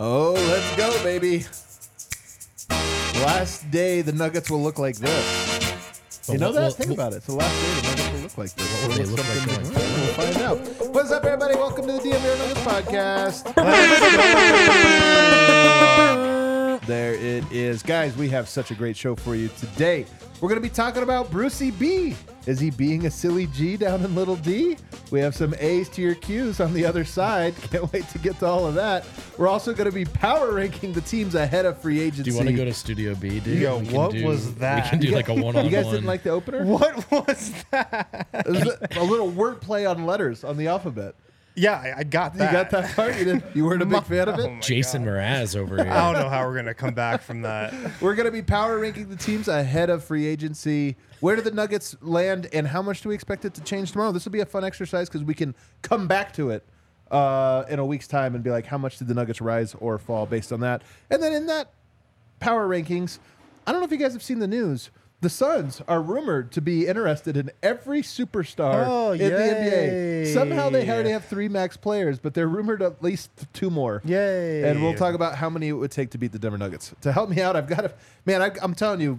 Oh, let's go, baby. Last day, the Nuggets will look like this. But you know what- that? what- Think what- about it. It's the last day the Nuggets will look like this. What will they look like We'll find out. What's up, everybody? Welcome to the DNVR Nuggets podcast. there it is. Guys, we have such a great show for you today. We're going to be talking about Brucey B. Is he being a silly G down in Little D? We have some A's to your Q's on the other side. Can't wait to get to all of that. We're also going to be power ranking the teams ahead of free agency. Do you want to go to Studio B, dude? Yo, what do- was that? We can do like a one on one. You guys didn't like the opener? What was that? It was a, a little wordplay on letters on the alphabet. Yeah, I, I got You got that part? You, didn't, you weren't a big fan of Oh it? my Jason God. Mraz over here. I don't know how we're gonna come back from that. We're going to be power ranking the teams ahead of free agency. Where do the Nuggets land, and how much do we expect it to change tomorrow? This will be a fun exercise because we can come back to it uh, in a week's time and be like, how much did the Nuggets rise or fall based on that? And then in that power rankings, I don't know if you guys have seen the news. The Suns are rumored to be interested in every superstar Oh, in the NBA. Somehow they already have three max players, but they're rumored at least two more. Yay. And we'll talk about how many it would take to beat the Denver Nuggets. To help me out, I've got a man. I, I'm telling you,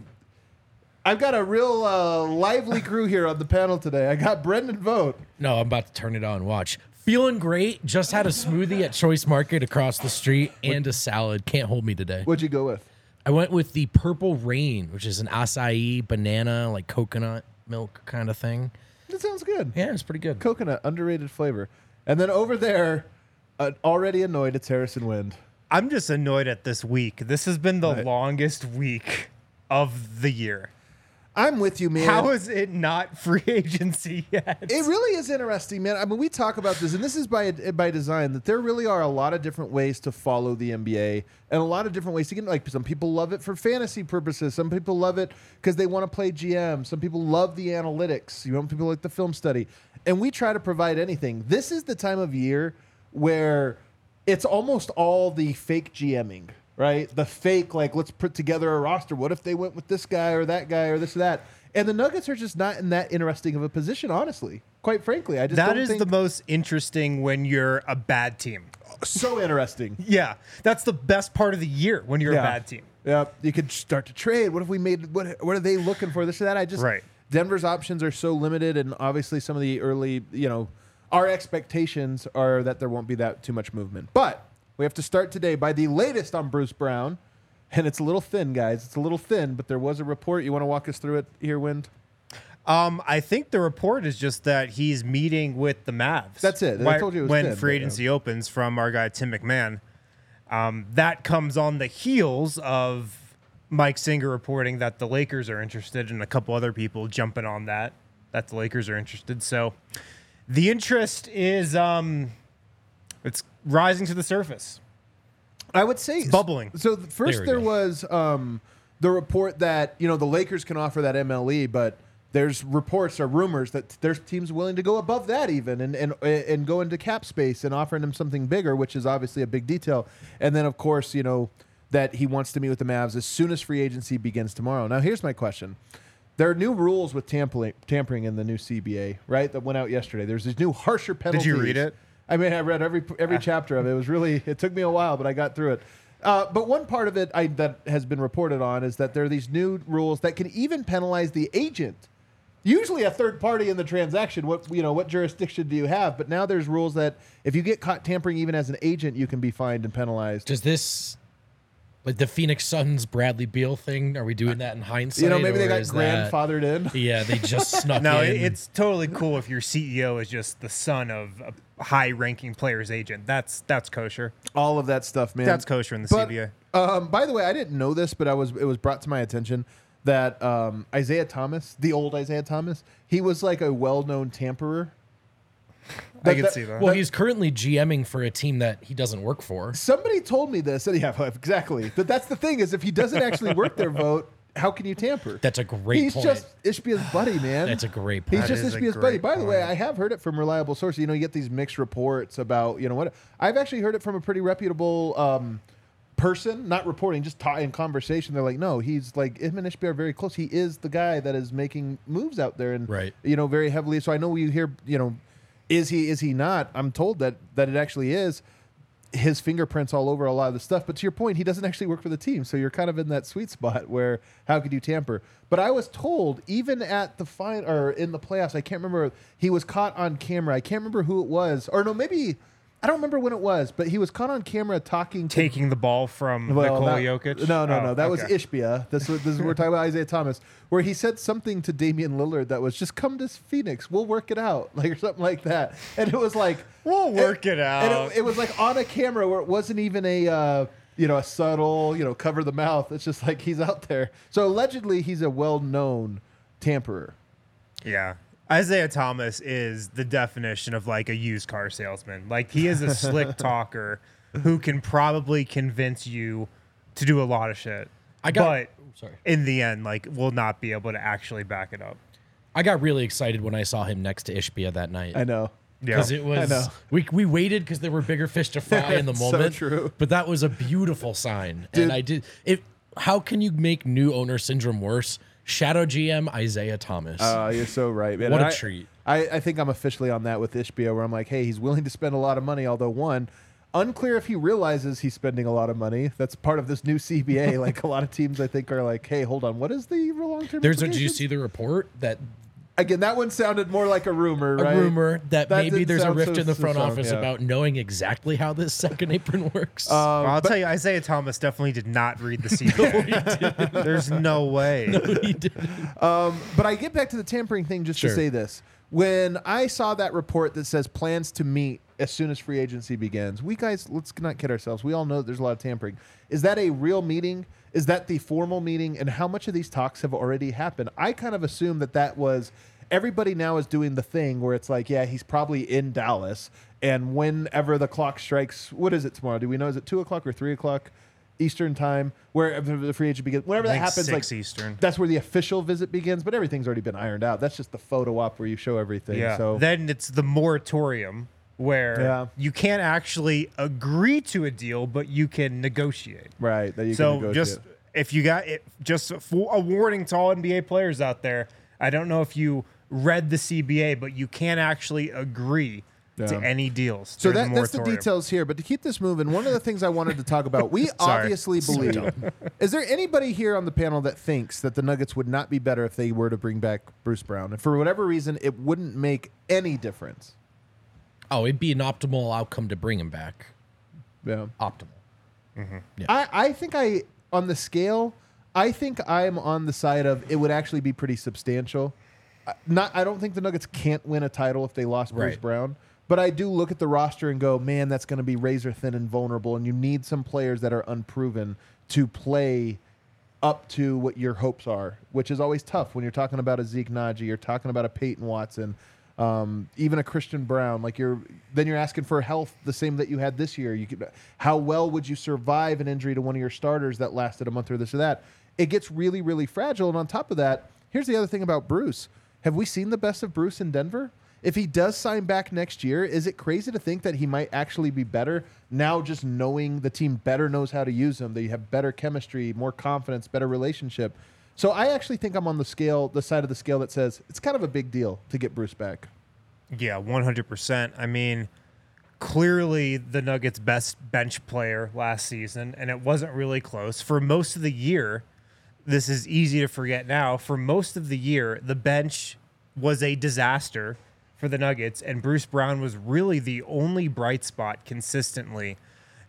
I've got a real uh, lively crew here on the panel today. I got Brendan Vogt. No, I'm about to turn it on. Watch. Feeling great. Just had a smoothie at Choice Market across the street and a salad. Can't hold me today. What'd you go with? I went with the Purple Rain, which is an acai banana, like coconut milk kind of thing. That sounds good. Yeah, it's pretty good. Coconut, underrated flavor. And then over there, uh, already annoyed, it's Harrison Wind. I'm just annoyed at this week. This has been the Right. longest week of the year. I'm with you, man. How is it not free agency yet? It really is interesting, man. I mean, we talk about this, and this is by by design. That there really are a lot of different ways to follow the NBA, and a lot of different ways to get. Like some people love it for fantasy purposes. Some people love it because they want to play GM. Some people love the analytics. You know, people like the film study, and we try to provide anything. This is the time of year where it's almost all the fake GMing, right? The fake, like, let's put together a roster. What if they went with this guy or that guy or this or that? And the Nuggets are just not in that interesting of a position, honestly. Quite frankly, I just that is think the most interesting when you're a bad team. so interesting. Yeah, that's the best part of the year when you're Yeah. a bad team. Yeah, you could start to trade. What if we made? What What are they looking for? This or that. I just Right. Denver's options are so limited, and obviously some of the early, you know, our expectations are that there won't be that too much movement. But we have to start today by the latest on Bruce Brown, and it's a little thin, guys. It's a little thin, but there was a report. You want to walk us through it here, Wind? Um, I think the report is just that he's meeting with the Mavs. That's it. I told you it was when thin, free but, yeah. agency opens from our guy Tim McMahon. Um, that comes on the heels of Mike Singer reporting that the Lakers are interested, and a couple other people jumping on that that the Lakers are interested. So the interest is um, it's rising to the surface. I would say bubbling. So th- first There we there go. was um, the report that you know the Lakers can offer that MLE, but there's reports or rumors that there's teams willing to go above that even and and and go into cap space and offering him something bigger, which is obviously a big detail. And then of course you know that he wants to meet with the Mavs as soon as free agency begins tomorrow. Now here's my question. There are new rules with tampering, tampering in the new CBA, right? That went out yesterday. There's these new harsher penalties. Did you read it? I mean, I read every every chapter of it. It was really it took me a while, but I got through it. Uh, but one part of it I, that has been reported on is that there are these new rules that can even penalize the agent. Usually, a third party in the transaction. What you know? What jurisdiction do you have? But now there's rules that if you get caught tampering, even as an agent, you can be fined and penalized. Does this Like the Phoenix Suns Bradley Beal thing. Are we doing that in hindsight? You know, maybe they got is that- grandfathered in. Yeah, they just snuck No, in. it, it's totally cool if your CEO is just the son of a high-ranking player's agent. That's that's kosher. All of that stuff, man. That's kosher in the But, CBA. Um, by the way, I didn't know this, but I was it was brought to my attention that um, Isiah Thomas, the old Isiah Thomas, he was like a well-known tamperer. I can that- see that. well, he's currently GMing for a team that he doesn't work for. Somebody told me this. And yeah, exactly. But that's the thing is, if he doesn't actually work their Vogt, how can you tamper? That's a great He's point. just Ishbia's buddy, man. That's a great He's point. just That is a Ishbia's buddy. great By the way, point. I have heard it from reliable sources. You know, you get these mixed reports about, you know what? I've actually heard it from a pretty reputable um, person, not reporting, just ta- in conversation. They're like, no, he's like, him and Ishbia are very close. He is the guy that is making moves out there and, Right. you know, very heavily. So I know you hear, you know, is he, is he not? I'm told that, that it actually is his fingerprints all over a lot of the stuff. But to your point, he doesn't actually work for the team, so you're kind of in that sweet spot where how could you tamper? But I was told even at the fine or in the playoffs, I can't remember. He was caught on camera. I can't remember who it was, or no, maybe I don't remember when it was. But he was caught on camera talking to Taking the ball from Nikola that- Jokic. No, no, Oh, no. That was okay. Ishbia. This was this is we're talking about Isiah Thomas, where he said something to Damian Lillard that was just come to Phoenix, we'll work it out, like or something like that. And it was like We'll work it and out. it, it was like on a camera where it wasn't even a uh, you know a subtle you know cover the mouth. It's just like he's out there. So allegedly he's a well-known tamperer. Yeah. Isiah Thomas is the definition of like a used car salesman. Like he is a slick talker who can probably convince you to do a lot of shit. I got- but oh, sorry. in the end, like will not be able to actually back it up. I got really excited when I saw him next to Ishbia that night. I know. Yeah. because it I know. was we we waited because there were bigger fish to fry in the moment. So moment. true. But that was a beautiful sign, Dude. and I did it. How can you make new owner syndrome worse? Shadow GM Isiah Thomas. Uh, you're so right, man. What And a I- treat. I, I think I'm officially on that with Ishbia, where I'm like, hey, he's willing to spend a lot of money. Although one, unclear if he realizes he's spending a lot of money. That's part of this new CBA. like a lot of teams, I think, are like, hey, hold on, what is the long term? There's a. Did you see the report that Again, that one sounded more like a rumor, a right? rumor that, maybe there's a rift so- in the front strong, office yeah. about knowing exactly how this second apron works? Um, Well, I'll but- tell you, Isiah Thomas definitely did not read the CBA. There's no way. No, he didn't. But I get back to the tampering thing just to say this. When I saw that report that says plans to meet as soon as free agency begins, we guys, let's not kid ourselves. We all know that there's a lot of tampering. Is that a real meeting? Is that the formal meeting? And how much of these talks have already happened? I kind of assume that that was everybody now is doing the thing where it's like, yeah, he's probably in Dallas. And whenever the clock strikes, what is it tomorrow? Do we know? Is it two o'clock or three o'clock? Eastern time, where the free agent begins. Whenever that happens, like Eastern. that's where the official visit begins, but everything's already been ironed out. That's just the photo op where you show everything. Yeah. So Then it's the moratorium where Yeah. you can't actually agree to a deal, but you can negotiate. right, that you can so negotiate. just if you got it, just a warning to all NBA players out there. I don't know if you read the CBA, but you can't actually agree Yeah. to any deals. So during that, that's the details here. But to keep this moving, one of the things I wanted to talk about, we obviously believe. is there anybody here on the panel that thinks that the Nuggets would not be better if they were to bring back Bruce Brown? And for whatever reason, it wouldn't make any difference. Oh, it'd be an optimal outcome to bring him back. Yeah. Optimal. Mm-hmm. I, I think I on the scale, I think I'm on the side of it would actually be pretty substantial. Not I don't think the Nuggets can't win a title if they lost Bruce Right. Brown. But I do look at the roster and go, man, that's going to be razor thin and vulnerable, and you need some players that are unproven to play up to what your hopes are, which is always tough when you're talking about a Zeke Nnaji, you're talking about a Peyton Watson, um, even a Christian Braun. Like you're then you're asking for health the same that you had this year. You could, how well would you survive an injury to one of your starters that lasted a month or this or that? It gets really really fragile. And on top of that, here's the other thing about Bruce. Have we seen the best of Bruce in Denver? If he does sign back next year, is it crazy to think that he might actually be better now just knowing the team better knows how to use him, that you have better chemistry, more confidence, better relationship? So I actually think I'm on the scale, the side of the scale that says it's kind of a big deal to get Bruce back. Yeah, one hundred percent. I mean, clearly the Nuggets' best bench player last season, and it wasn't really close for most of the year. This is easy to forget now. For most of the year, the bench was a disaster for the Nuggets, and Bruce Brown was really the only bright spot consistently,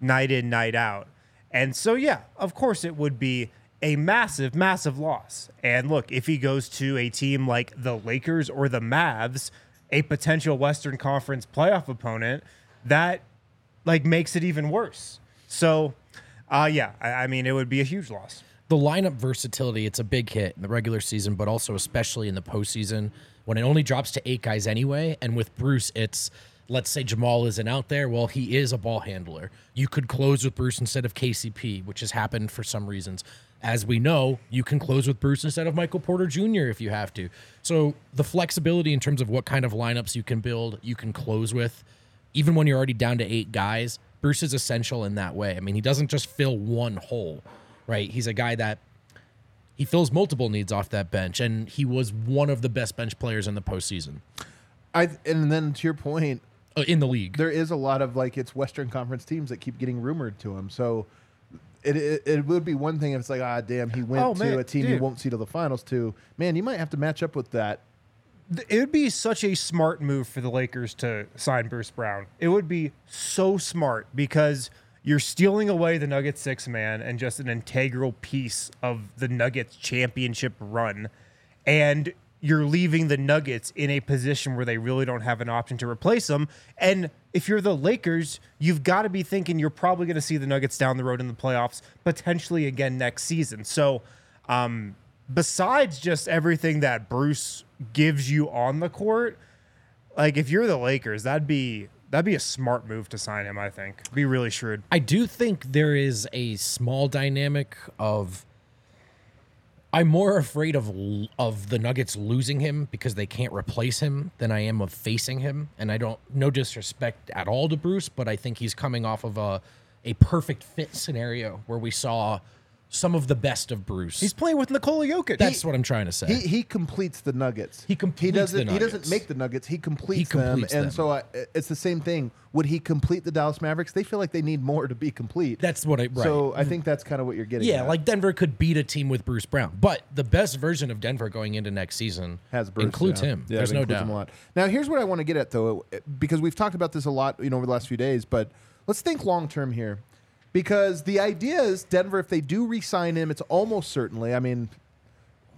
night in, night out. And so, yeah, of course, it would be a massive, massive loss. And look, if he goes to a team like the Lakers or the Mavs, a potential Western Conference playoff opponent, that like makes it even worse. So, uh, yeah, I, I mean, it would be a huge loss. The lineup versatility, it's a big hit in the regular season, but also especially in the postseason when it only drops to eight guys anyway. And with Bruce, it's let's say Jamal isn't out there. Well, he is a ball handler. You could close with Bruce instead of KCP, which has happened for some reasons. As we know, you can close with Bruce instead of Michael Porter Jr. if you have to. So the flexibility in terms of what kind of lineups you can build, you can close with, even when you're already down to eight guys, Bruce is essential in that way. I mean, he doesn't just fill one hole, right? He's a guy that he fills multiple needs off that bench, and he was one of the best bench players in the postseason I and then to your point, uh, in the league. there is a lot of like it's Western Conference teams that keep getting rumored to him. So it it, it would be one thing if it's like ah damn he went Oh, to man, a team he dude. won't see to the finals to. Man, you might have to match up with that. Th- It would be such a smart move for the Lakers to sign Bruce Brown. It would be so smart because you're stealing away the Nuggets six man and just an integral piece of the Nuggets championship run. And you're leaving the Nuggets in a position where they really don't have an option to replace them. And if you're the Lakers, you've got to be thinking you're probably going to see the Nuggets down the road in the playoffs, potentially again next season. So, um, besides just everything that Bruce gives you on the court, like if you're the Lakers, that'd be that'd be a smart move to sign him. I think be really shrewd. I do think there is a small dynamic of. I'm more afraid of of the Nuggets losing him because they can't replace him than I am of facing him. And I don't no disrespect at all to Bruce, but I think he's coming off of a a perfect fit scenario where we saw some of the best of Bruce. He's playing with Nikola Jokic. That's what I'm trying to say. He he completes the Nuggets. He completes He doesn't. the He doesn't make the Nuggets. He completes, completes them. them. And so I, it's the same thing. Would he complete the Dallas Mavericks? They feel like they need more to be complete. That's what I right. So I think that's kind of what you're getting. Yeah, at. like Denver could beat a team with Bruce Brown, but the best version of Denver going into next season has Bruce, includes yeah. him. Yeah, There's it no includes doubt. him a lot. Now, here's what I want to get at though, because we've talked about this a lot, you know, over the last few days. But let's think long term here, because the idea is Denver, if they do re-sign him, it's almost certainly. I mean,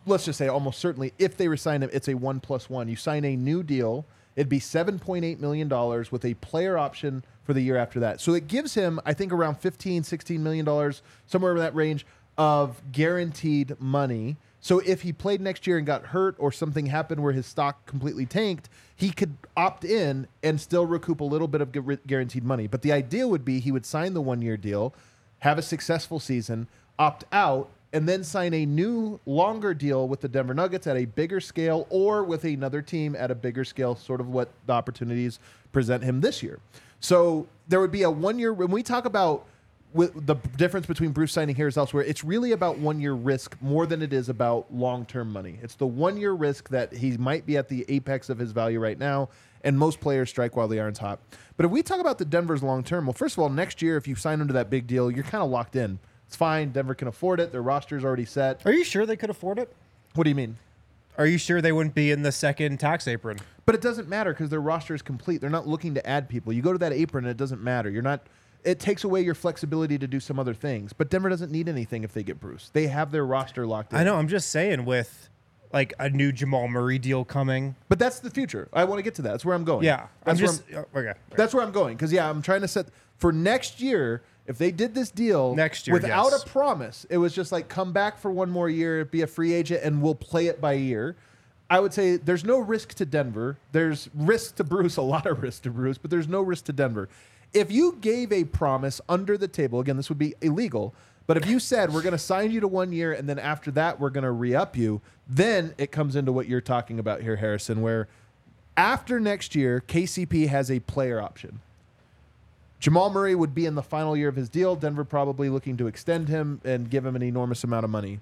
let's just say almost certainly, if they resign him, it's a one plus one. You sign a new deal. It'd be seven point eight million dollars with a player option for the year after that. So it gives him, I think, around 15, 16 million dollars, somewhere in that range of guaranteed money. So if he played next year and got hurt or something happened where his stock completely tanked, he could opt in and still recoup a little bit of gu- guaranteed money. But the idea would be he would sign the one year deal, have a successful season, opt out, and then sign a new longer deal with the Denver Nuggets at a bigger scale or with another team at a bigger scale, sort of what the opportunities present him this year. So there would be a one year when we talk about with the difference between Bruce signing here is elsewhere. It's really about one year risk more than it is about long term money. It's the one year risk that he might be at the apex of his value right now, and most players strike while the iron's hot. But if we talk about the Denver's long term, well, first of all, next year if you sign into that big deal, you're kind of locked in. It's fine. Denver can afford it. Their roster's already set. Are you sure they could afford it? What do you mean? Are you sure they wouldn't be in the second tax apron? But it doesn't matter because their roster is complete. They're not looking to add people. You go to that apron and it doesn't matter. You're not. It takes away your flexibility to do some other things. But Denver doesn't need anything if they get Bruce. They have their roster locked in. I know. I'm just saying with like a new Jamal Murray deal coming. But that's the future. I want to get to that. That's where I'm going. Yeah, I'm That's where just oh, okay. That's where I'm going because yeah, I'm trying to set for next year. If they did this deal Next year, without yes. a promise, it was just like come back for one more year, be a free agent, and we'll play it by year. I would say there's no risk to Denver. There's risk to Bruce, a lot of risk to Bruce, but there's no risk to Denver. If you gave a promise under the table, again, this would be illegal. But if you said we're going to sign you to one year and then after that we're going to re up you, then it comes into what you're talking about here, Harrison, where after next year, KCP has a player option. Jamal Murray would be in the final year of his deal. Denver probably looking to extend him and give him an enormous amount of money.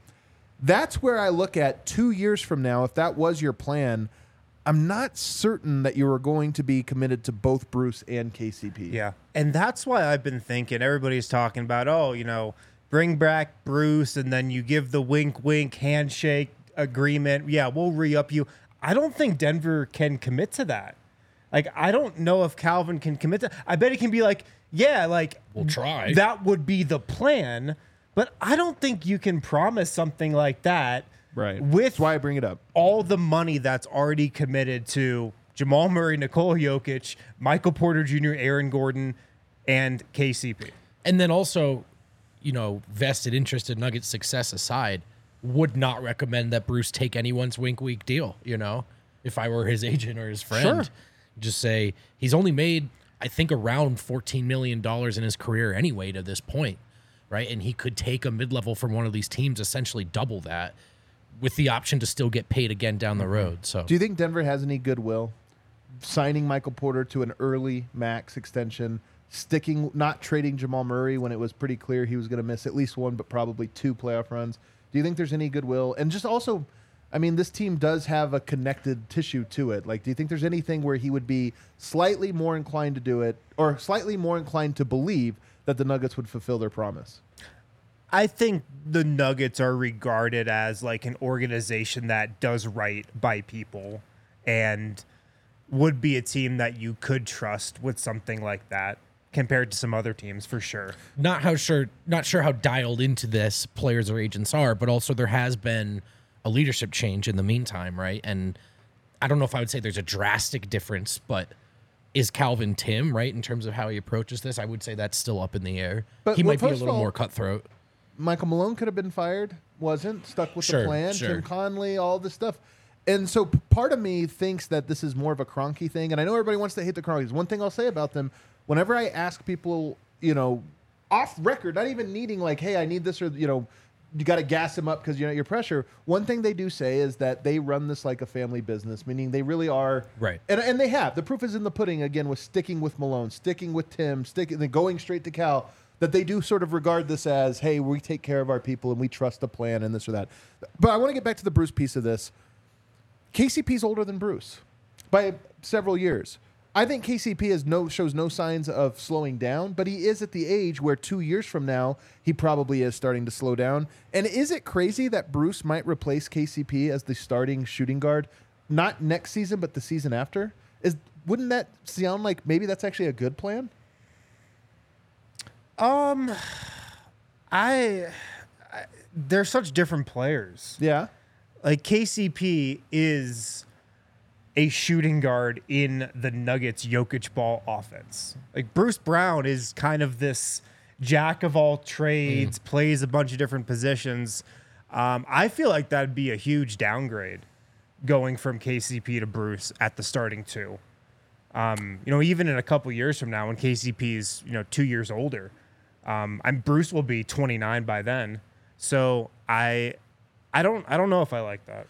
That's where I look at two years from now, if that was your plan, I'm not certain that you are going to be committed to both Bruce and KCP. Yeah. And that's why I've been thinking everybody's talking about, oh, you know, bring back Bruce and then you give the wink wink handshake agreement. Yeah, we'll re up you. I don't think Denver can commit to that. Like, I don't know if Calvin can commit to I bet it can be like, yeah, like We'll try. That would be the plan, but I don't think you can promise something like that. Right. With That's why I bring it up. all the money that's already committed to Jamal Murray, Nikola Jokic, Michael Porter Jr., Aaron Gordon, and KCP. And then also, you know, vested interest in Nuggets success aside, would not recommend that Bruce take anyone's wink week deal, you know, if I were his agent or his friend. Sure. Just say he's only made, I think, around $14 million in his career anyway to this point, right? And he could take a mid level from one of these teams, essentially double that, with the option to still get paid again down the mm-hmm. road. So Do you think Denver has any goodwill signing Michael Porter to an early max extension, sticking, not trading Jamal Murray when it was pretty clear he was going to miss at least one, but probably two playoff runs? Do you think there's any goodwill? And just also, I mean, this team does have a connected tissue to it. Like, do you think there's anything where he would be slightly more inclined to do it or slightly more inclined to believe that the Nuggets would fulfill their promise? I think the Nuggets are regarded as like an organization that does right by people and would be a team that you could trust with something like that compared to some other teams for sure. not how sure not sure how dialed into this players or agents are, but also there has been a leadership change in the meantime, right? And I don't know if I would say there's a drastic difference, but is Calvin Tim right in terms of how he approaches this? I would say that's still up in the air. But, he well, might be a little all- more cutthroat. Michael Malone could have been fired, wasn't stuck with Sure, the plan. sure. Tim Connelly, all this stuff. And so part of me thinks that this is more of a Kroenke thing. And I know everybody wants to hate the Kroenkes. One thing I'll say about them, whenever I ask people, you know, off record, not even needing like, hey, I need this or, you know, you got to gas them up because you know your pressure. One thing they do say is that they run this like a family business, meaning they really are Right. and, and they have. The proof is in the pudding again with sticking with Malone, sticking with Tim, sticking then going straight to Cal. That they do sort of regard this as, hey, we take care of our people and we trust the plan and this or that. But I want to get back to the Bruce piece of this. KCP's older than Bruce by several years. I think KCP has no shows no signs of slowing down, but he is at the age where two years from now he probably is starting to slow down. And is it crazy that Bruce might replace KCP as the starting shooting guard, not next season but the season after? Is wouldn't that sound like maybe that's actually a good plan? Um I, I they're such different players. Yeah. Like KCP is a shooting guard in the Nuggets Jokic ball offense. Like Bruce Brown is kind of this jack of all trades, plays a bunch of different positions. Um, I feel like that'd be a huge downgrade going from KCP to Bruce at the starting two. Um, you know, even in a couple years from now, when KCP is you know two years older, um, I'm Bruce will be 29 by then. So I, I don't, I don't know if I like that.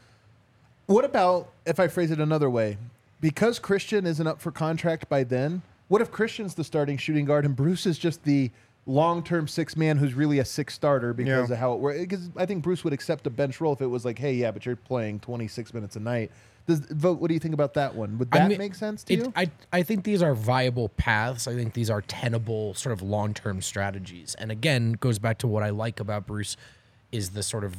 What about if I phrase it another way? Because Christian isn't up for contract by then, what if Christian's the starting shooting guard and Bruce is just the long-term six man who's really a six starter because Yeah. of how it works? Because I think Bruce would accept a bench role if it was like, hey, yeah, but you're playing 26 minutes a night. Does Vogt? What do you think about that one? Would I that mean, make sense to it- you? I, I think these are viable paths. I think these are tenable sort of long term strategies. And again, goes back to what I like about Bruce is the sort of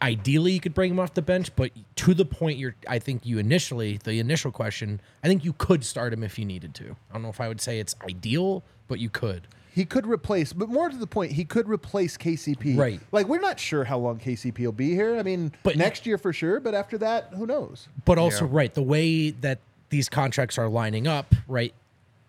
ideally you could bring him off the bench, but to the point you're I think you initially the initial question, I think you could start him if you needed to. I don't know if I would say it's ideal, but you could. He could replace, but more to the point, he could replace KCP. Right. Like we're not sure how long KCP will be here. I mean, But- next year for sure, but after that, who knows? But also, right, the way that these contracts are lining up, right,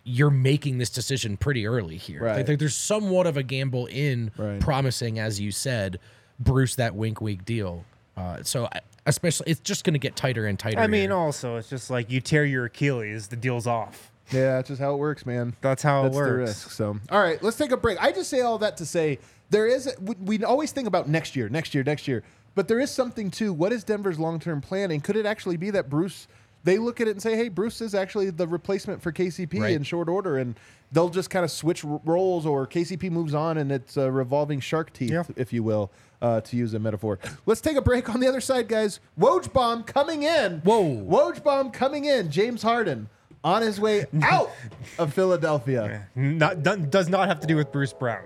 you're making this decision pretty early here. Right. Like, there's somewhat of a gamble in Right. promising, as you said, Bruce that wink week deal. Uh, so, I- especially, it's just going to get tighter and tighter. I mean, here. also it's just like you tear your Achilles, the deal's off. Yeah, that's just how it works, man. That's how That's it the works. risk. So, all right, let's take a break. I just say all that to say there is. A, we, we always think about next year, next year, next year, but there is something to what is Denver's long term planning? Could it actually be that Bruce? They look at it and say, "Hey, Bruce is actually the replacement for KCP Right. in short order," and they'll just kind of switch roles, or KCP moves on, and it's a revolving shark teeth, Yeah. if you will, uh, to use a metaphor. Let's take a break. On the other side, guys, Woj bomb coming in. Whoa. Woj bomb coming in. James Harden on his way out of Philadelphia. Not, do- does not have to do with Bruce Brown.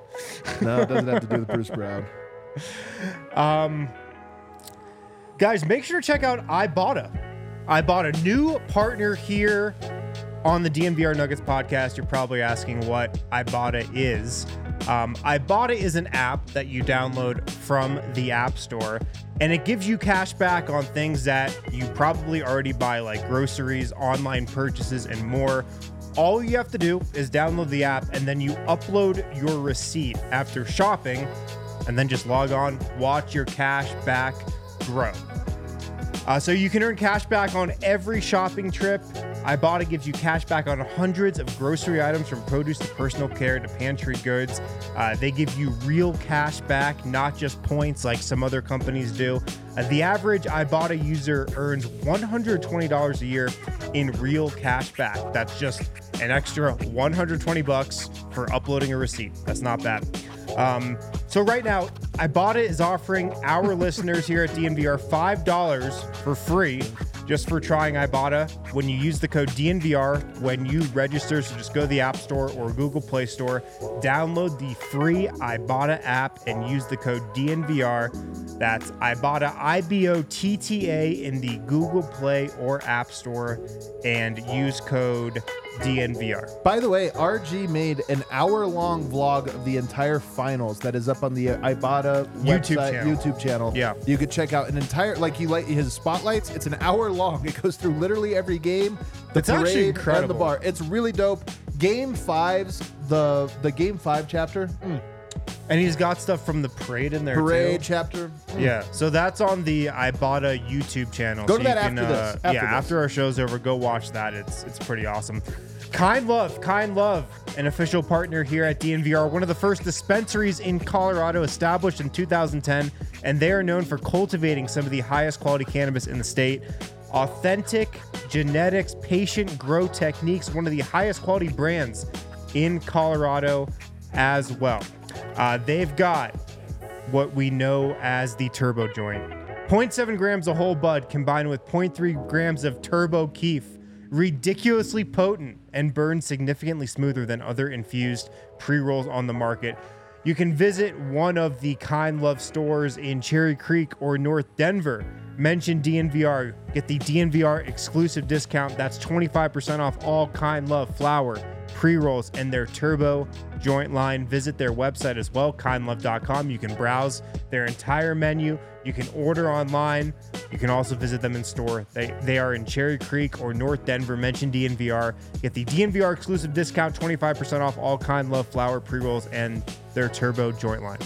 No, it doesn't have to do with Bruce Brown. Um, Guys, make sure to check out Ibotta. I bought a new partner here on the DNVR Nuggets podcast, you're probably asking what Ibotta is. Um, Ibotta is an app that you download from the App Store, and it gives you cash back on things that you probably already buy, like groceries, online purchases, and more. All you have to do is download the app, and then you upload your receipt after shopping, and then just log on, watch your cash back grow. Uh, so you can earn cash back on every shopping trip. Ibotta gives you cash back on hundreds of grocery items from produce to personal care to pantry goods. Uh, they give you real cash back, not just points like some other companies do. Uh, the average Ibotta user earns $120 a year in real cash back. That's just an extra 120 bucks for uploading a receipt. That's not bad. Um, so right now, Ibotta is offering our listeners here at five dollars for free just for trying Ibotta when you use the code DNVR when you register. So just go to the App Store or Google Play Store, download the free Ibotta app, and use the code DNVR. That's Ibotta I B O T T A in the Google Play or App Store, and use code DNVR. By the way, RG made an hour-long vlog of the entire finals that is up on the Ibotta YouTube website, channel. YouTube channel. Yeah. you could check out an entire like he like his spotlights. It's an hour long. It goes through literally every game. The It's actually parade and the bar. It's really dope. Game fives, the the game five chapter, mm, And he's got stuff from the parade in there parade too. chapter. mm. Yeah, so that's on the Ibotta YouTube channel. Go so to you that can, after this, uh, after yeah, this. after our show's over, go watch that. It's it's pretty awesome. Kind Love, Kind Love, an official partner here at DNVR, one of the first dispensaries in Colorado established in 2010, and they are known for cultivating some of the highest quality cannabis in the state. Authentic genetics, patient grow techniques, one of the highest quality brands in Colorado as well. Uh, they've got what we know as the turbo joint. 0.7 grams of whole bud combined with 0.3 grams of turbo keef. Ridiculously potent and burns significantly smoother than other infused pre rolls on the market. You can visit one of the Kind Love stores in Cherry Creek or North Denver. Mention DNVR, get the DNVR exclusive discount. That's 25% off all Kind Love flour, pre rolls, and their turbo joint line. Visit their website as well, kindlove.com. You can browse their entire menu. You can order online. You can also visit them in store. They, they are in Cherry Creek or North Denver. Mention DNVR. Get the DNVR exclusive discount 25% off all Kind Love flour, pre rolls, and their turbo joint line.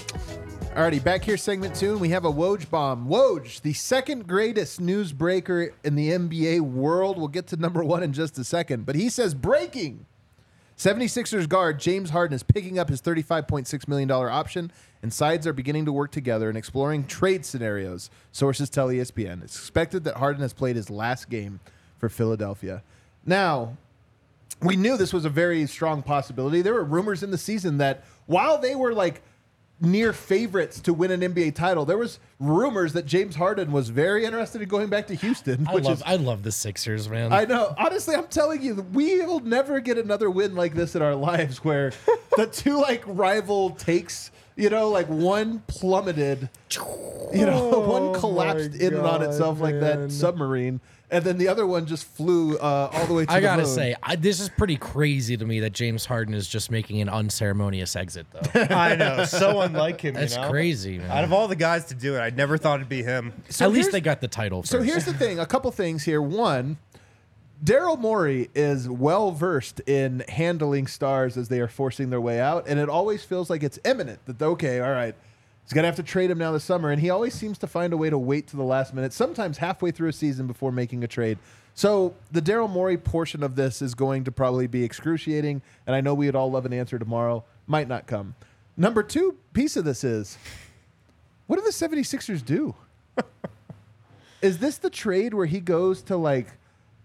Alrighty, back here, segment two, we have a Woj bomb. Woj, the second greatest newsbreaker in the NBA world. We'll get to number one in just a second, but he says breaking. 76ers guard James Harden is picking up his $35.6 million option, and sides are beginning to work together and exploring trade scenarios, sources tell ESPN. It's expected that Harden has played his last game for Philadelphia. Now, we knew this was a very strong possibility. There were rumors in the season that while they were like near favorites to win an NBA title, there was rumors that James Harden was very interested in going back to Houston, I which love is I love the Sixers, man. I know. Honestly, I'm telling you, we will never get another win like this in our lives where the two like rival takes, you know, like one plummeted, you know, one oh collapsed in and on itself like that submarine, and then the other one just flew uh, all the way to I the gotta moon. say, I, this is pretty crazy to me that James Harden is just making an unceremonious exit, though. I know, so unlike him. That's you know? crazy, man. Out of all the guys to do it, I never thought it'd be him. So At least they got the title. So here's the thing: a couple things here. One, Daryl Morey is well versed in handling stars as they are forcing their way out, and it always feels like it's imminent that okay, all right, he's gonna have to trade him now this summer, and he always seems to find a way to wait to the last minute, sometimes halfway through a season before making a trade. So the Daryl Morey portion of this is going to probably be excruciating, and I know we would all love an answer tomorrow. Might not come. Number two piece of this is what do the 76ers do? is this the trade where he goes to like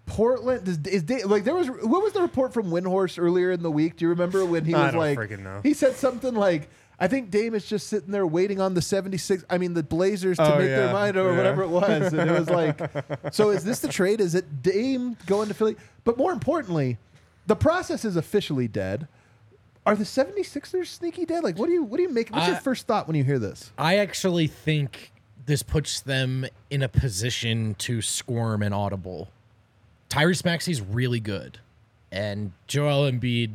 Portland? Does, is Da- like there was what was the report from Windhorst earlier in the week? Do you remember when he I was don't like freaking know. he said something like I think Dame is just sitting there waiting on the 76 I mean the Blazers to Oh, make their mind or Yeah. whatever it was and it was like so is this the trade is it Dame going to Philly but more importantly the process is officially dead are the 76ers sneaky dead like what do you what do you make what's your first thought when you hear this I actually think this puts them in a position to squirm and audible. Tyrese Maxey's really good. And Joel Embiid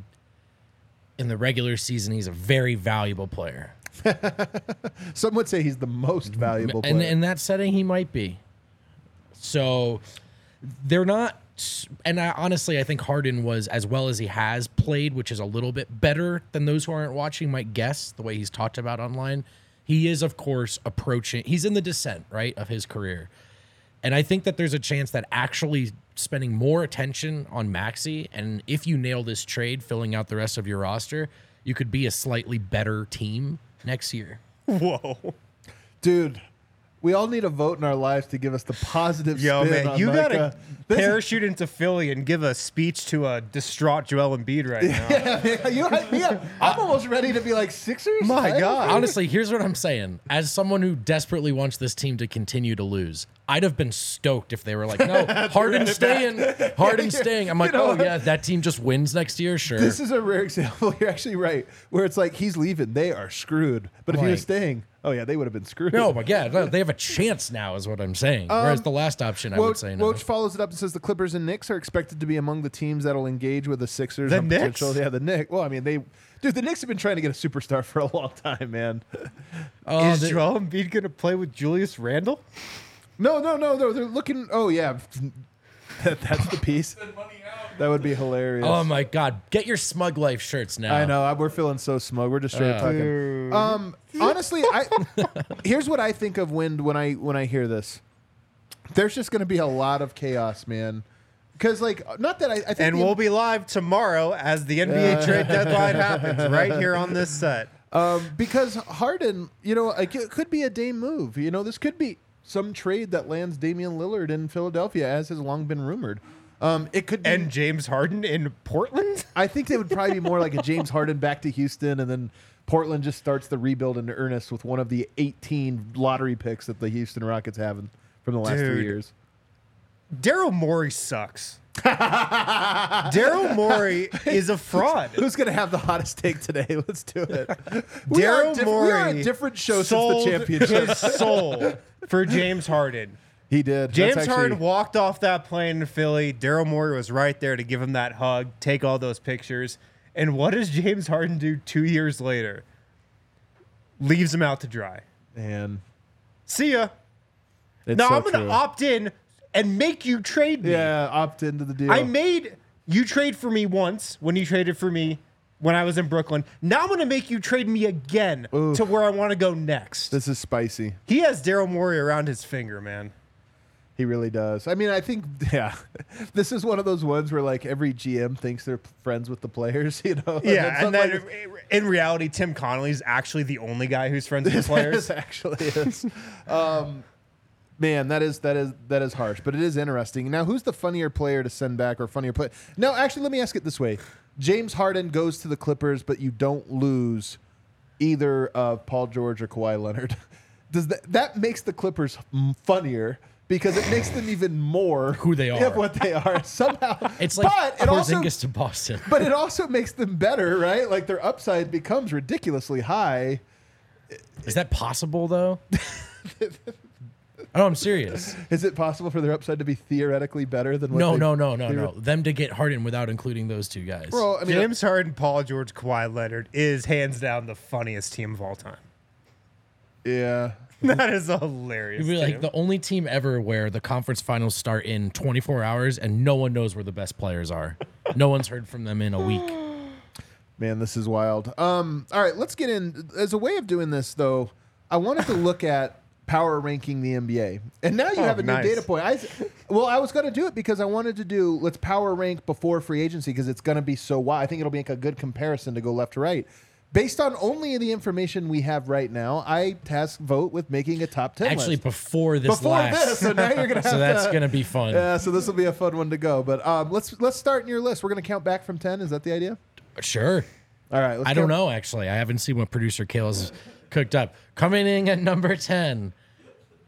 in the regular season, he's a very valuable player. Some would say he's the most valuable player. And in that setting, he might be. So they're not. And I, honestly, I think Harden was as well as he has played, which is a little bit better than those who aren't watching might guess. The way he's talked about online, he is of course approaching. He's in the descent right of his career, and I think that there's a chance that actually spending more attention on Maxey, and if you nail this trade, filling out the rest of your roster, you could be a slightly better team next year. Whoa. Dude, we all need a Vogt in our lives to give us the positive Yo, spin man, on you like gotta a- this parachute into Philly and give a speech to a distraught Joel Embiid right now. Yeah, you, yeah, I'm almost ready to be like Sixers. My I God. Honestly, here's what I'm saying. As someone who desperately wants this team to continue to lose, I'd have been stoked if they were like, no, Harden's staying. Harden's staying. I'm like, You know oh, what? yeah, that team just wins next year. Sure. This is a rare example. You're actually right. Where it's like he's leaving, they are screwed. But if he was Like- staying, oh yeah, they would have been screwed. no, but yeah, no, they have a chance now, is what I'm saying. Um, Whereas the last option, I would say no. Woj follows it up and says the Clippers and Knicks are expected to be among the teams that'll engage with the Sixers. The on Knicks? potential- Yeah, the Knicks. Well, I mean, they, dude, the Knicks have been trying to get a superstar for a long time, man. Oh, Is the- Joel Embiid going to play with Julius Randle? No, no, no, no. They're looking. Oh yeah, that, that's the piece. That would be hilarious. oh my God, get your Smug Life shirts now. I know. I- We're feeling so smug. We're just straight Uh. talking. Um, honestly, I here's what I think of wind when I when I hear this. There's just going to be a lot of chaos, man. Because like, not that I, I think And the- we'll be live tomorrow as the NBA trade deadline happens right here on this set. um, because Harden, you know, like, it could be a Dame move. You know, this could be some trade that lands Damian Lillard in Philadelphia, as has long been rumored. Um, it could be, And James Harden in Portland? I think they would probably be more like a James Harden back to Houston, and then Portland just starts the rebuild in earnest with one of the 18 lottery picks that the Houston Rockets have in, from the last three years. Daryl Morey sucks. Daryl Morey is a fraud. Who's going to have the hottest take today? Let's do it. Daryl diff- Morey we are a different show since the championship. his soul for James Harden. He did. James That's Harden walked off that plane in Philly. Daryl Morey was right there to give him that hug, take all those pictures. And what does James Harden do two years later? Leaves him out to dry. And See ya. it's now so I'm going to opt in and make you trade me. Yeah, opt into the deal. I made you trade for me once when you traded for me when I was in Brooklyn. Now I'm going to make you trade me again Oof. to where I want to go next. this is spicy. he has Daryl Morey around his finger, man. He really does. I mean, I think, yeah, this is one of those ones where like every GM thinks they're friends with the players, you know? Yeah, and then then like- in reality, Tim Connelly is actually the only guy who's friends with the players. actually is. Um, man, that is that is that is harsh, but it is interesting. Now, who's the funnier player to send back or funnier play? No, actually, let me ask it this way: James Harden goes to the Clippers, but you don't lose either of Paul George or Kawhi Leonard. Does that that makes the Clippers funnier? Because it makes them even more Who they are. what they are somehow. It's like but it also, Porzingis to Boston. but it also makes them better, right? Like their upside becomes ridiculously high. Is that possible though? Oh, I'm serious. Is it possible for their upside to be theoretically better than what No, they- no, no, no, they no. Them to get Harden without including those two guys. Bro, I mean, James Harden, Paul George, Kawhi Leonard is hands down the funniest team of all time. yeah. That is a hilarious. It'd be like team. the only team ever where the conference finals start in 24 hours and no one knows where the best players are. no one's heard from them in a week. Man, this is wild. Um, all right, let's get in. As a way of doing this, though, I wanted to look at power ranking the NBA, and now you Oh, have a nice. new data point. I, well, I was going to do it because I wanted to do let's power rank before free agency because it's going to be so wide. I think it'll make a good comparison to go left to right. Based on only the information we have right now, I task Vogt with making a top ten. Actually, list. before this before last. this, so now you're gonna have so that's to, gonna be fun. Yeah, so this will be a fun one to go. But um, let's let's start in your list. We're gonna count back from ten. Is that the idea? Sure. All right. Let's I don't know actually. I haven't seen what producer Kale's cooked up. Coming in at number 10.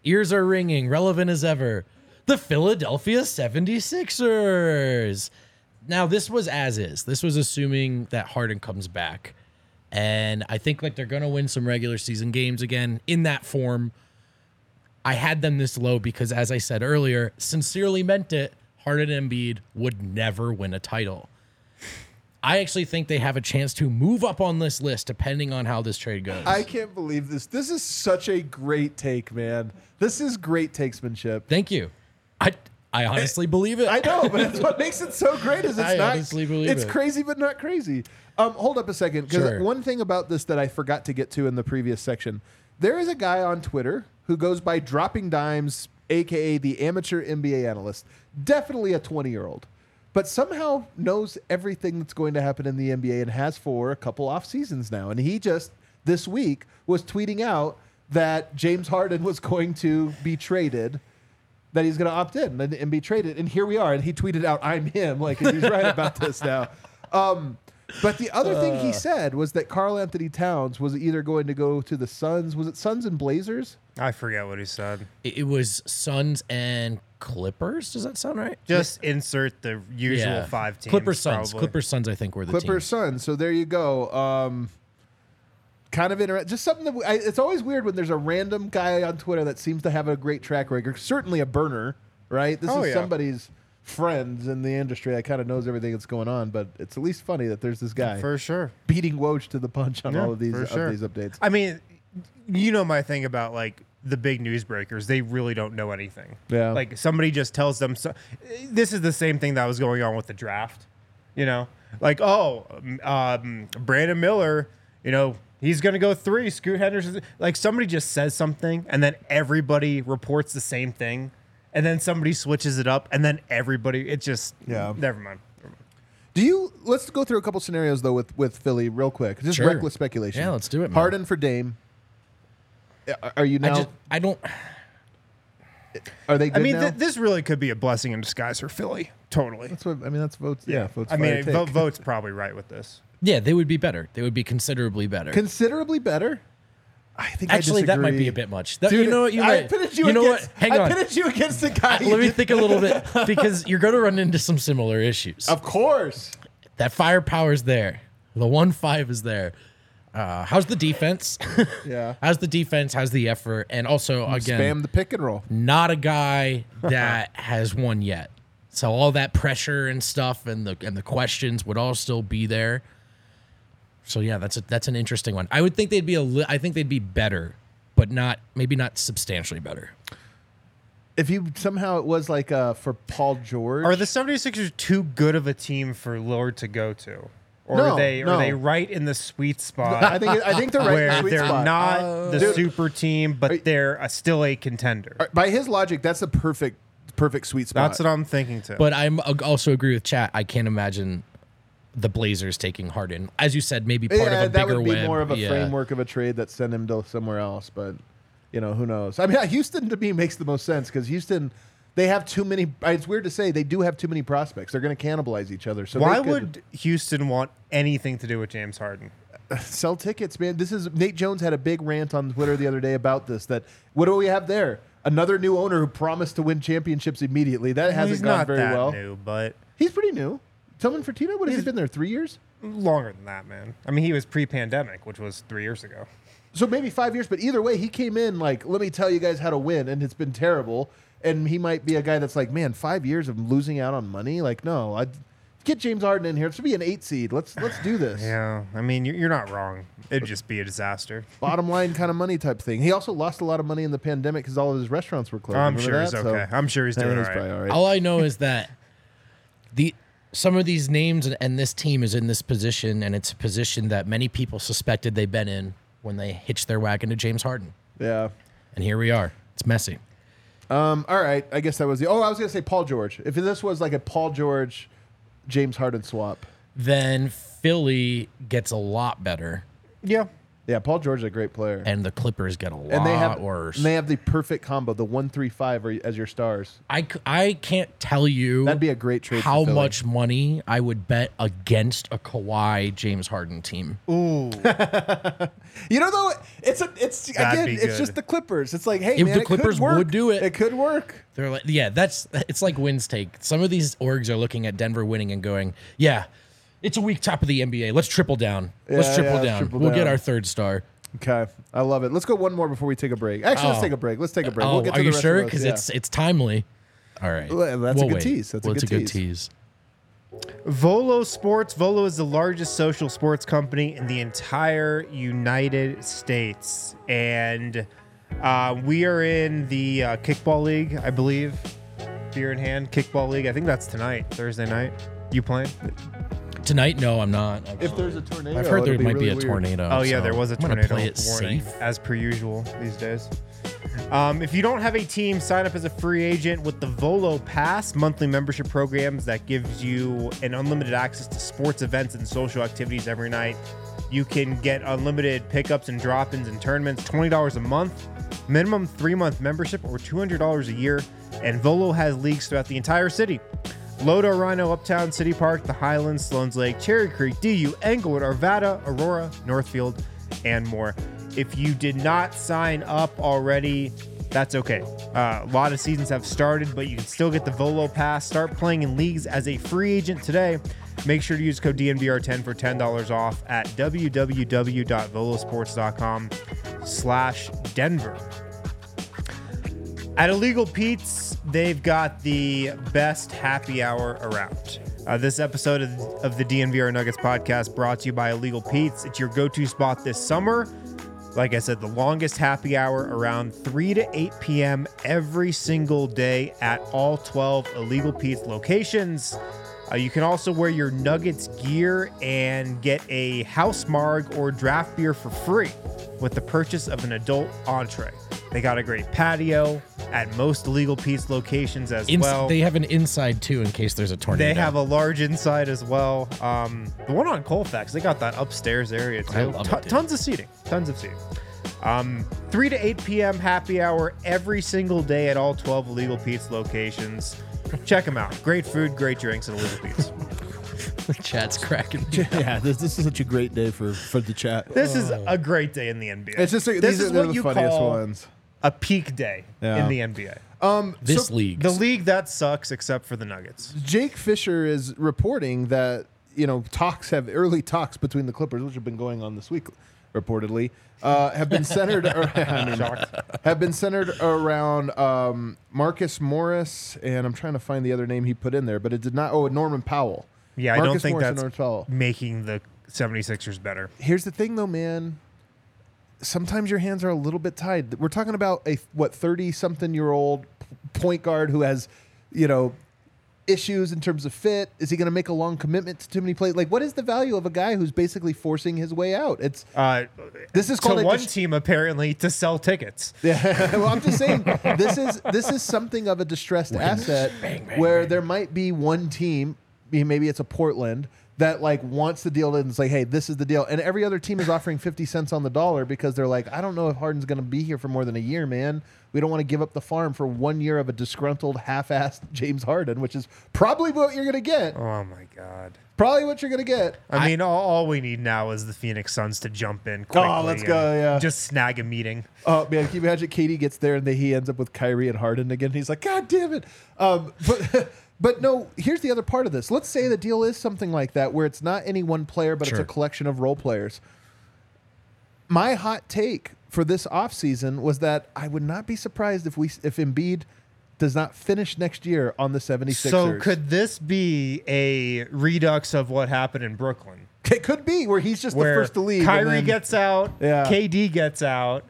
Ears are ringing, relevant as ever. The Philadelphia 76ers. Now, this was as is. This was assuming that Harden comes back. And I think like they're going to win some regular season games again in that form. I had them this low because as I said earlier, sincerely meant it, Harden and Embiid would never win a title. I actually think they have a chance to move up on this list depending on how this trade goes. I can't believe this. This is such a great take, man. This is great takesmanship. Thank you. I I honestly believe it. I know, but it's what makes it so great is it's I not. honestly believe it's it. crazy, but not crazy. Um, hold up a second, because Sure. one thing about this that I forgot to get to in the previous section, there is a guy on Twitter who goes by Dropping Dimes, aka the amateur NBA analyst. Definitely a twenty-year-old, but somehow knows everything that's going to happen in the NBA and has for a couple off seasons now. And he just this week was tweeting out that James Harden was going to be traded that he's going to opt in and, and be traded. And here we are. And he tweeted out, "I'm him." Like he's right about this now. Um, but the other thing he said was that Karl Anthony Towns was either going to go to the Suns. Was it Suns and Blazers? I forget what he said. It, it was Suns and Clippers. Does that sound right? Just insert the usual Yeah. five teams. Clippers Suns. probably. Clippers Suns. I think were the Clippers teams. Suns. So there you go. Um, kind of interesting. Just something that I, it's always weird when there's a random guy on Twitter that seems to have a great track record. Certainly a burner, right? This Oh, is yeah. somebody's friends in the industry that kind of knows everything that's going on. But it's at least funny that there's this guy for sure. beating Woj to the punch on Yeah, all of these for of sure. these updates. I mean, you know my thing about like the big newsbreakers. They really don't know anything. Yeah. Like somebody just tells them. So, this is the same thing that was going on with the draft. You know, like oh, um, Brandon Miller. You know. He's gonna go three. Scoot Henderson, like somebody just says something, and then everybody reports the same thing, and then somebody switches it up, and then everybody. It just Yeah. Never mind. Do you? Let's go through a couple scenarios though with with Philly real quick. Just Sure. reckless speculation. Yeah, let's do it, man. Harden for Dame. Are- Are you I now? just I don't. are they? Good I mean, now? th- this really could be a blessing in disguise for Philly. Totally. that's what I mean. That's Vogt's. Yeah, Vogt's. I mean, fire vo- Vogt's probably right with this. Yeah, they would be better. They would be considerably better. considerably better. I think I Actually, that might be a bit much. That- Dude, you know what? You're I right. pitted you, you know against, what? Hang I on. pitted you against the guy. Let me think a little bit because you're going to run into some similar issues. Of course. That firepower's there. The one five is there. Uh, how's the defense? Yeah. how's the defense? How's the effort? And also, again, Spam the pick and roll. not a guy that has won yet. So all that pressure and stuff and the and the questions would all still be there. So yeah, that's a, that's an interesting one. I would think they'd be a li- I think they'd be better, but not maybe not substantially better. If you somehow it was like uh, for Paul George. Are the 76ers too good of a team for Lord to go to? Or No, are they no. are they right in the sweet spot I think I think they're right in where the sweet they're spot. not uh, the Dude. super team, but they're a, still a contender? By his logic, that's the perfect perfect sweet spot. That's what I'm thinking too. But I'm also agree with chat. I can't imagine the Blazers taking Harden. As you said, maybe part yeah, of a that bigger would be web. more of a Yeah. framework of a trade that sent him to somewhere else. But you know, who knows? I mean, Houston to me makes the most sense because Houston, they have too many. It's weird to say they do have too many prospects. They're going to cannibalize each other. So Why could would Houston want anything to do with James Harden? sell tickets, man? This is Nate Jones had a big rant on Twitter the other day about this. That what do we have there? Another new owner who promised to win championships immediately. That hasn't He's gone not very that well. new, but He's pretty new. Tillman Fertitta, what has he been there? Three years? longer than that, man. I mean, he was pre-pandemic, which was three years ago. So maybe five years, but either way, he came in like, let me tell you guys how to win, and it's been terrible. And he might be a guy that's like, man, five years of losing out on money. Like, no, I'd get James Harden in here. It should be an eight seed. Let's let's do this. Yeah, I mean, you're, you're not wrong. It'd just be a disaster. Bottom line kind of money type thing. He also lost a lot of money in the pandemic because all of his restaurants were closed. I'm Remember sure he's that? So- okay. I'm sure he's Yeah, doing he's all probably right. all right. All I know is that the some of these names and, and this team is in this position, and it's a position that many people suspected they've been in when they hitched their wagon to James Harden. yeah. And here we are. It's messy. Um, all right. I guess that was the. Oh, I was gonna say Paul George. If this was like a Paul George, James Harden swap. Then Philly gets a lot better, Yeah. Yeah, Paul George is a great player. and the Clippers get a lot and they have worse. and they have the perfect combo, the one three five are- as your stars. I, I can't tell you That'd be a great trade. how much money I would bet against a Kawhi James Harden team. Ooh. You know, though, it's a it's That'd again, it's just the Clippers. It's like, hey, If man, the it could Clippers work. would do it. it could work. They're like, yeah, that's it's like wins take. Some of these orgs are looking at Denver winning and going, yeah, it's a week top of the NBA. Let's triple down. let's Yeah, triple yeah, down. triple we'll get down. our third star. Okay, I love it. Let's go one more before we take a break. Actually, let's Oh. take a break. Let's take a break. Oh, we'll get to are the you rest sure? those, Because yeah. it's it's timely. All right, Well, that's a We'll good wait. tease. That's a well, it's good a good tease. tease. Volo Sports. Volo is the largest social sports company in the entire United States, and uh, we are in the uh, kickball league, I believe. Beer in hand, kickball league. I think that's tonight, Thursday night. You playing? Tonight, no, I'm not. If there's a tornado, I've heard there might be really a weird. tornado. Oh yeah, so there was a I'm gonna tornado play it warning, safe. as per usual these days. Um, if you don't have a team, sign up as a free agent with the Volo Pass monthly membership programs that gives you an unlimited access to sports events and social activities every night. You can get unlimited pickups and drop-ins and tournaments, twenty dollars a month, minimum three-month membership, or two hundred dollars a year. And Volo has leagues throughout the entire city. Lodo, Rhino, Uptown, City Park, the Highlands, Sloan's Lake, Cherry Creek, DU, Englewood, Arvada, Aurora, Northfield, and more. If you did not sign up already, that's okay. Uh, a lot of seasons have started, but you can still get the Volo Pass. Start playing in leagues as a free agent today. Make sure to use code DNVR10 for $10 off at www.volosports.com slash Denver. At Illegal Pete's, they've got the best happy hour around. Uh, this episode of, of the DNVR Nuggets podcast brought to you by Illegal Pete's. It's your go to spot this summer. Like I said, the longest happy hour around 3 to 8 p.m. every single day at all 12 Illegal Pete's locations. Uh, you can also wear your Nuggets gear and get a house marg or draft beer for free with the purchase of an adult entree. They got a great patio at most Legal Pete's locations as Ins- well. they have an inside too in case there's a tornado. They have a large inside as well. Um, the one on Colfax, they got that upstairs area too. I love it, tons of seating. Tons of seating. Um, 3 to 8 p.m. happy hour every single day at all 12 Legal Pete's locations. Check them out. Great food, great drinks at Illegal Pete's. the chat's cracking. yeah, this, this is such a great day for for the chat. This is a great day in the NBA. It's just like, this these is are they're what the you funniest call ones. A peak day Yeah. in the NBA. Um, This so league. The league that sucks except for the Nuggets. Jake Fisher is reporting that you know talks have early talks between the Clippers, which have been going on this week, reportedly, uh, have been centered. ar- I mean, have been centered around um, Marcus Morris, and I'm trying to find the other name he put in there, but it did not. Oh, Norman Powell. Yeah, I don't Marcus think Morris and that's Norman Powell. making the 76ers better. Here's the thing, though, man. Sometimes your hands are a little bit tied. We're talking about a what thirty something year old point guard who has, you know, issues in terms of fit. Is he going to make a long commitment to too many plays? Like, what is the value of a guy who's basically forcing his way out? It's Uh, this is to called one dis- team apparently to sell tickets. Yeah, well, I'm just saying this is this is something of a distressed asset where there might be one team, maybe it's a Portland that like wants the deal and it's like, hey, this is the deal, and every other team is offering fifty cents on the dollar because they're like, I don't know if Harden's going to be here for more than a year, man. We don't want to give up the farm for one year of a disgruntled, half-assed James Harden, which is probably what you're going to get. Oh my god. Probably what you're going to get. I, mean, all, all we need now is the Phoenix Suns to jump in quickly. Oh, let's go, yeah. Just snag a meeting. Oh man, can you imagine KD gets there and then he ends up with Kyrie and Harden again? He's like, God damn it. Um, but but no, here's the other part of this. Let's say the deal is something like that, where it's not any one player, but it's a collection of role players. My hot take for this offseason was that I would not be surprised if we if Embiid does not finish next year on the 76ers. So could this be a redux of what happened in Brooklyn? it could be where he's just Where the first to leave. and Kyrie then- gets out, Yeah. KD gets out.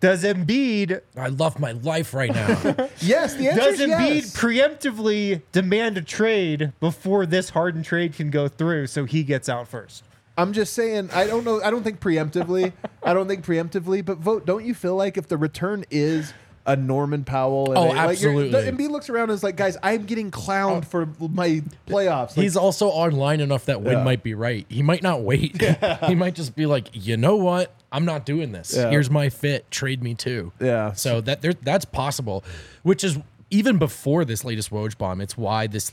Does Embiid I love my life right now. Yes, the answer does is Embiid yes. preemptively demand a trade before this Harden trade can go through so he gets out first? I'm just saying. I don't know. I don't think preemptively. I don't think preemptively. But Vogt. Don't you feel like if the return is a Norman Powell? And Oh, a, like absolutely. the- Embiid looks around and is like, guys, I'm getting clowned for my playoffs. Like, He's also online enough that Wind Yeah. might be right. He might not wait. he might just be like, you know what? I'm not doing this. Yeah. Here's my fit. Trade me too. Yeah. So that there, that's possible, which is even before this latest Woj bomb. It's why this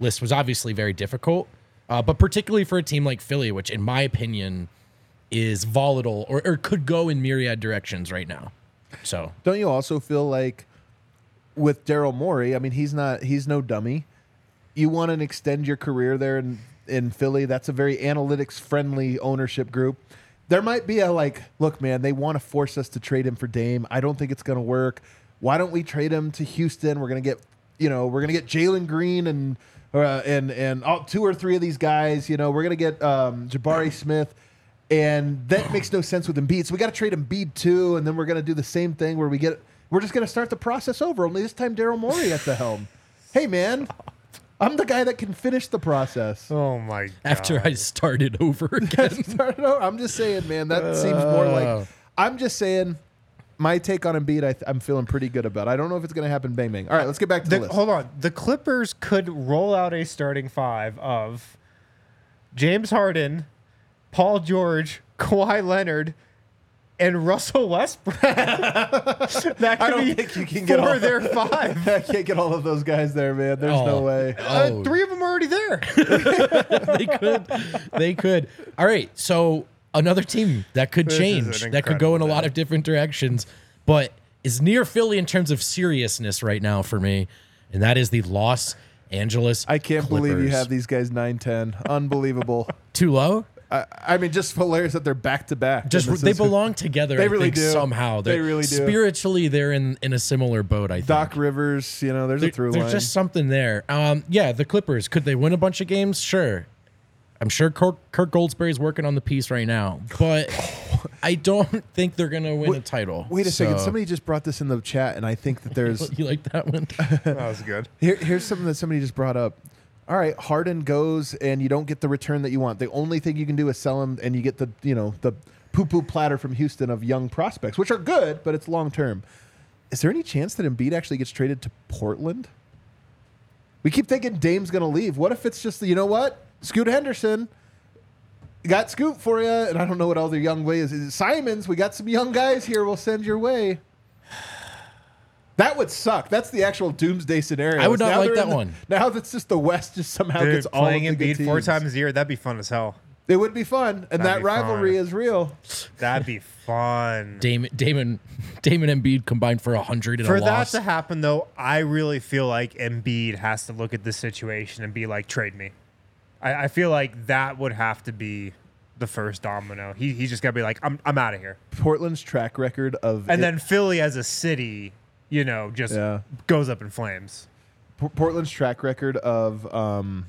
list was obviously very difficult, uh, but particularly for a team like Philly, which in my opinion is volatile or, or could go in myriad directions right now. So don't you also feel like with Daryl Morey? I mean, he's not. He's no dummy. You want to extend your career there in in Philly. That's a very analytics friendly ownership group. There might be a like, look, man, they want to force us to trade him for Dame. I don't think it's going to work. Why don't we trade him to Houston? We're going to get, you know, we're going to get Jalen Green and uh, and and all, two or three of these guys. You know, we're gonna get um, Jabari Smith, and that makes no sense with Embiid. So we got to trade Embiid too, and then we're gonna do the same thing where we get we're just gonna start the process over. Only this time, Daryl Morey at the helm. Hey man, I'm the guy that can finish the process. Oh my god. After I started over again. Start over. I'm just saying, man. That seems more like. Uh. I'm just saying. My take on Embiid, I th- I'm feeling pretty good about. I don't know if it's going to happen. Bang bang. All right, let's get back to the, The, list. hold on. The Clippers could roll out a starting five of James Harden, Paul George, Kawhi Leonard, and Russell Westbrook. that could I don't be think you can get four all- of their five. I can't get all of those guys there, man. There's no Oh. way. Uh, Oh. three of them are already there. they could. They could. All right. So another team that could is change, an that could go in a incredible lot of different directions, but is near Philly in terms of seriousness right now for me, and that is the Los Angeles. I can't believe you Clippers. have these guys 9 10. Unbelievable. too low. I, I mean, just hilarious that they're back to back. Just they is- belong together. They I really think, do. Somehow They They're- really do. Spiritually, they're in in a similar boat. I think. Doc Rivers, you know, there's There- a through there's line. There's just something there. Um, yeah, the Clippers could they win a bunch of games? Sure. I'm sure Kirk, Kirk Goldsberry's working on the piece right now, but I don't think they're gonna win a title. Wait a second. Somebody just brought this in the chat, and I think that there's you like that one? that was good. Here, here's something that somebody just brought up. All right, Harden goes and you don't get the return that you want. The only thing you can do is sell him, and you get the you know the poo poo platter from Houston of young prospects, which are good, but it's long term. Is there any chance that Embiid actually gets traded to Portland? We keep thinking Dame's going to leave. What if it's just you know what, Scoot Henderson got Scoot for you, and I don't know what other young way is. Is Simons? We got some young guys here. We'll send your way. That would suck. That's the actual doomsday scenario. I would not Now like that in the- one. Now that's just the West just somehow Dude, gets all playing of the Embiid four times a year, that'd be fun as hell. It would be fun, and That'd that rivalry fun. is real. That'd be fun. Damon, Damon, Damon Embiid combined for hundred in For that loss. to happen, though, I really feel like Embiid has to look at this situation and be like, trade me. I, I feel like that would have to be the first domino. He, he's just got to be like, I'm, I'm out of here. Portland's track record of And it- then Philly as a city, you know, just Yeah. goes up in flames. P- Portland's track record of um,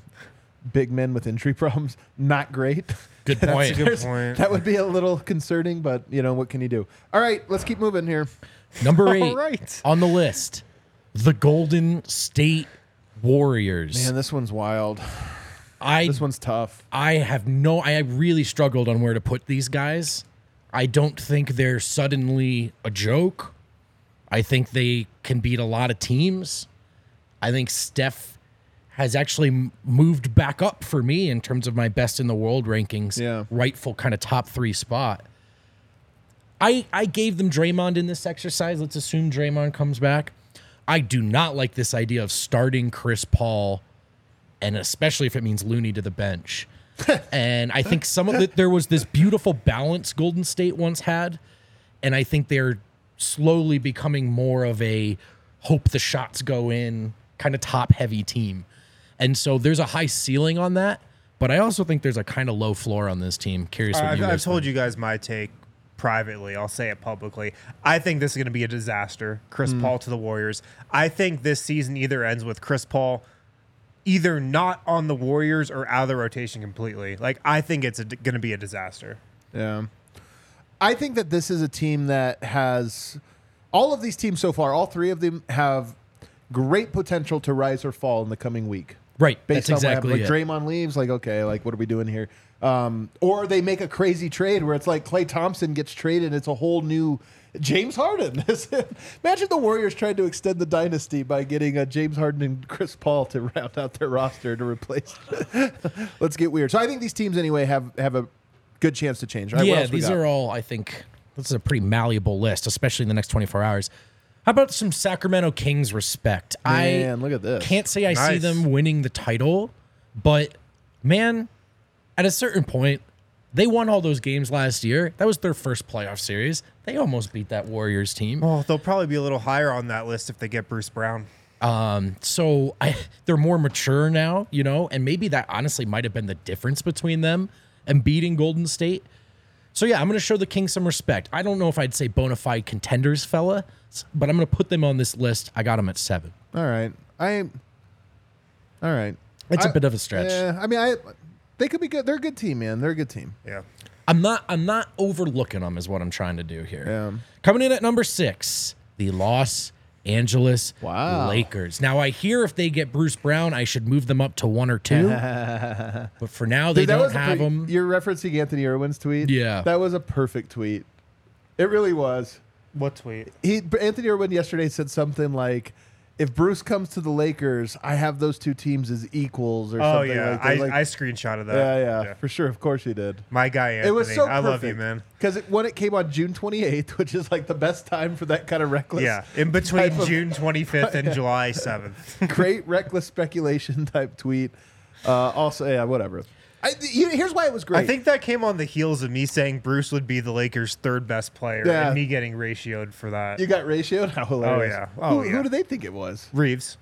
big men with injury problems not great. Good point. Good point. That would be a little concerning, but you know what can you do? All right, let's keep moving here. Number eight right. on the list, the Golden State Warriors. Man, this one's wild. I This one's tough. I have no. I really struggled on where to put these guys. I don't think they're suddenly a joke. I think they can beat a lot of teams. I think Steph has actually moved back up for me in terms of my best in the world rankings. Yeah. Rightful kind of top three spot. I I gave them Draymond in this exercise. Let's assume Draymond comes back. I do not like this idea of starting Chris Paul and especially if it means Looney to the bench. and I think some of it there was this beautiful balance Golden State once had, and I think they're slowly becoming more of a hope the shots go in kind of top heavy team. And so there's a high ceiling on that, but I also think there's a kind of low floor on this team. Curious what I've, I've told you guys my take privately. I'll say it publicly. I think this is going to be a disaster. Chris Hmm. Paul to the Warriors. I think this season either ends with Chris Paul either not on the Warriors or out of the rotation completely. Like I think it's going to be a disaster. Yeah. I think that this is a team that has all of these teams so far, all three of them have great potential to rise or fall in the coming week. Right, Based that's on exactly what happened. Like Draymond leaves, like, okay, like what are we doing here? Um, or they make a crazy trade where it's like Klay Thompson gets traded, it's a whole new James Harden. Imagine the Warriors trying to extend the dynasty by getting a James Harden and Chris Paul to round out their roster to replace. Let's get weird. So I think these teams anyway have have a good chance to change. All right, what yeah, these are all, I think, this is a pretty malleable list, especially in the next 24 hours. How about some Sacramento Kings respect? Man, I look at this. can't say I see them winning the title, but man, at a certain point, they won all those games last year. That was their first playoff series. They almost beat that Warriors team. Well, they'll probably be a little higher on that list if they get Bruce Brown. Um, So I, they're more mature now, you know, and maybe that honestly might have been the difference between them and beating Golden State. So yeah, I'm going to show the Kings some respect. I don't know if I'd say bona fide contenders, fella, but I'm going to put them on this list. I got them at seven. All right. I All right. It's a I- bit of a stretch. Yeah, I mean, I they could be good. They're a good team, man. They're a good team. Yeah. I'm not I'm not overlooking them is what I'm trying to do here. Yeah. Coming in at number six, the Los Angeles Wow. Lakers. Now I hear if they get Bruce Brown, I should move them up to one or two. but for now, they Dude, don't have pretty- them. You're referencing Anthony Irwin's tweet. Yeah. that was a perfect tweet. It really was. What tweet? He Anthony Irwin yesterday said something like, "If Bruce comes to the Lakers, I have those two teams as equals." Or Oh something yeah, like that. I, Like, I screenshotted that. yeah, yeah, for sure. Of course he did. My guy Anthony. It was so I love you, man. Because it, when it came on June 28th, which is like the best time for that kind of reckless, Yeah, in between June 25th and July 7th. great reckless speculation type tweet. Uh, also, yeah, whatever. I, here's why it was great. I think that came on the heels of me saying Bruce would be the Lakers' third best player, Yeah. and me getting ratioed for that. you got ratioed. How oh, hilarious! yeah. Oh, who, yeah. who do they think it was? Reaves.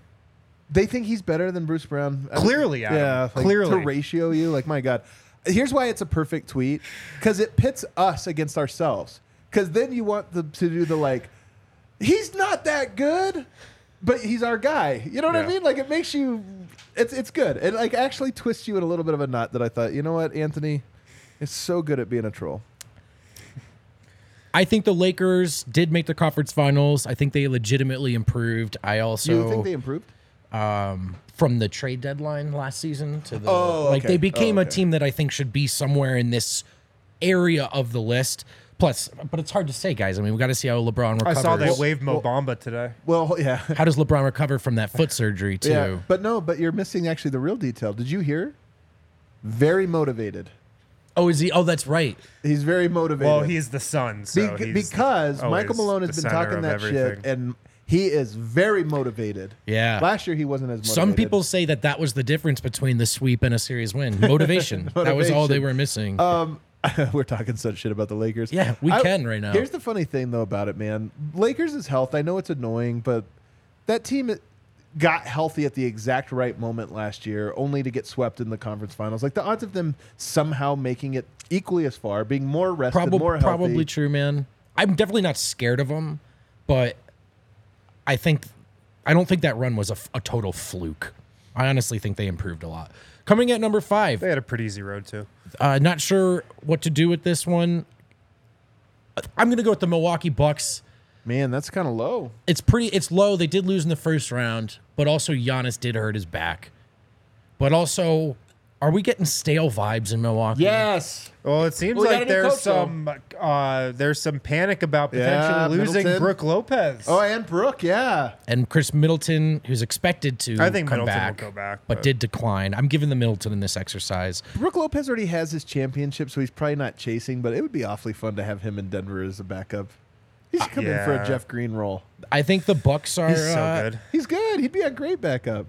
They think he's better than Bruce Brown. I Clearly, yeah, like, Clearly. to ratio you. Like my God, here's why it's a perfect tweet because it pits us against ourselves. Because then you want them to do the like, he's not that good, but he's our guy. You know what I mean? Like it makes you, it's it's good. It like actually twists you in a little bit of a knot that I thought, you know what, Anthony is so good at being a troll. I think the Lakers did make the conference finals. I think they legitimately improved. I also you think they improved? um, from the trade deadline last season to the Oh, like okay. they became Oh, a team that I think should be somewhere in this area of the list. Plus, but it's hard to say, guys. I mean, we got to see how LeBron I recovers. saw they waved Mo Bamba today. Well, yeah, How does LeBron recover from that foot surgery too? yeah, but no, but you're missing actually the real detail. Did you hear? Very motivated. Oh, is he? Oh, that's right. He's very motivated. Well, he's the son, so Be- he's because always Michael Malone has the been center talking of that everything. shit, and he is very motivated. Yeah. Last year he wasn't as motivated. Some people say that that was the difference between the sweep and a series win. Motivation. that was all they were missing. Um, we're talking such shit about the Lakers. Yeah, we can right now. Here's the funny thing though about it, man. Lakers' is health. I know it's annoying, but that team got healthy at the exact right moment last year, only to get swept in the conference finals. Like the odds of them somehow making it equally as far, being more rested, more healthy. probably true, man. I'm definitely not scared of them, but I think I don't think that run was a total fluke. I honestly think they improved a lot. Coming at number five, They had a pretty easy road too. uh, not sure what to do with this one. I'm gonna go with the Milwaukee Bucks. Man, that's kind of low. It's pretty. It's low. They did lose in the first round, but also Giannis did hurt his back. But also, are we getting stale vibes in Milwaukee? Yes. Well, it seems Well, we got like a new there's coach, some uh, there's some panic about potentially Yeah, losing Middleton. Brook Lopez. Oh, and Brook, yeah. And Khris Middleton, who's expected to I think come Middleton will back, go back, but but- did decline. I'm giving the Middleton in this exercise. Brook Lopez already has his championship, so he's probably not chasing, but it would be awfully fun to have him in Denver as a backup. He should come in for a. Jeff Green role. I think the Bucks are. he's so uh, good. He's good. He'd be a great backup.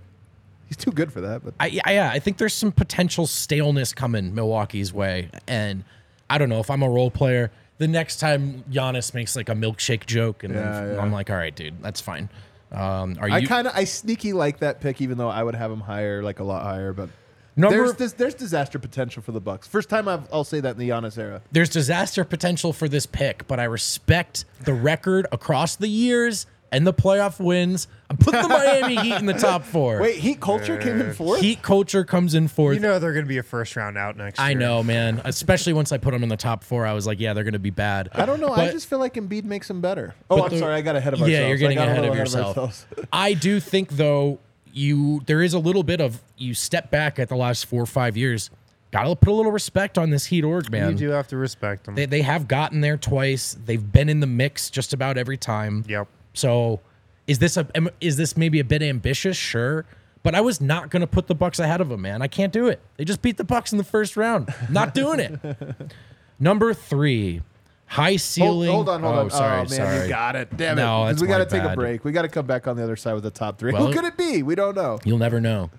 He's too good for that, but I, yeah, yeah, I think there's some potential staleness coming Milwaukee's way, and I don't know if I'm a role player. The next time Giannis makes like a milkshake joke, and Yeah, I'm, yeah. I'm like, all right, dude, that's fine. Um, are I kind of I sneaky like that pick, even though I would have him higher, like a lot higher. But Number- there's this, there's disaster potential for the Bucks. First time I've, I'll say that in the Giannis era. there's disaster potential for this pick, but I respect the record across the years and the playoff wins. I'm putting the Miami Heat in the top four. Wait, Heat culture came in fourth. Heat culture comes in fourth. You know they're going to be a first round out next year. I know, man. Especially once I put them in the top four, I was like, yeah, they're going to be bad. I don't know. I just feel like Embiid makes them better. Oh, I'm the- sorry. I got ahead of ourselves. Yeah, you're I getting ahead of little yourself. ourselves. I do think though you there is a little bit of you step back at the last four or five years. Got to put a little respect on this Heat org, man. You do have to respect them. They they have gotten there twice. They've been in the mix just about every time. Yep. So is this a is this maybe a bit ambitious? Sure. But I was not going to put the Bucks ahead of them, man. I can't do it. They just beat the Bucks in the first round. Not doing it. Number three, high ceiling. hold on, hold oh, on. Sorry, oh man, sorry. you got it. Damn No, it. that's we got to take a break. We got to come back on the other side with the top three. Well- Who could it be? We don't know. You'll never know.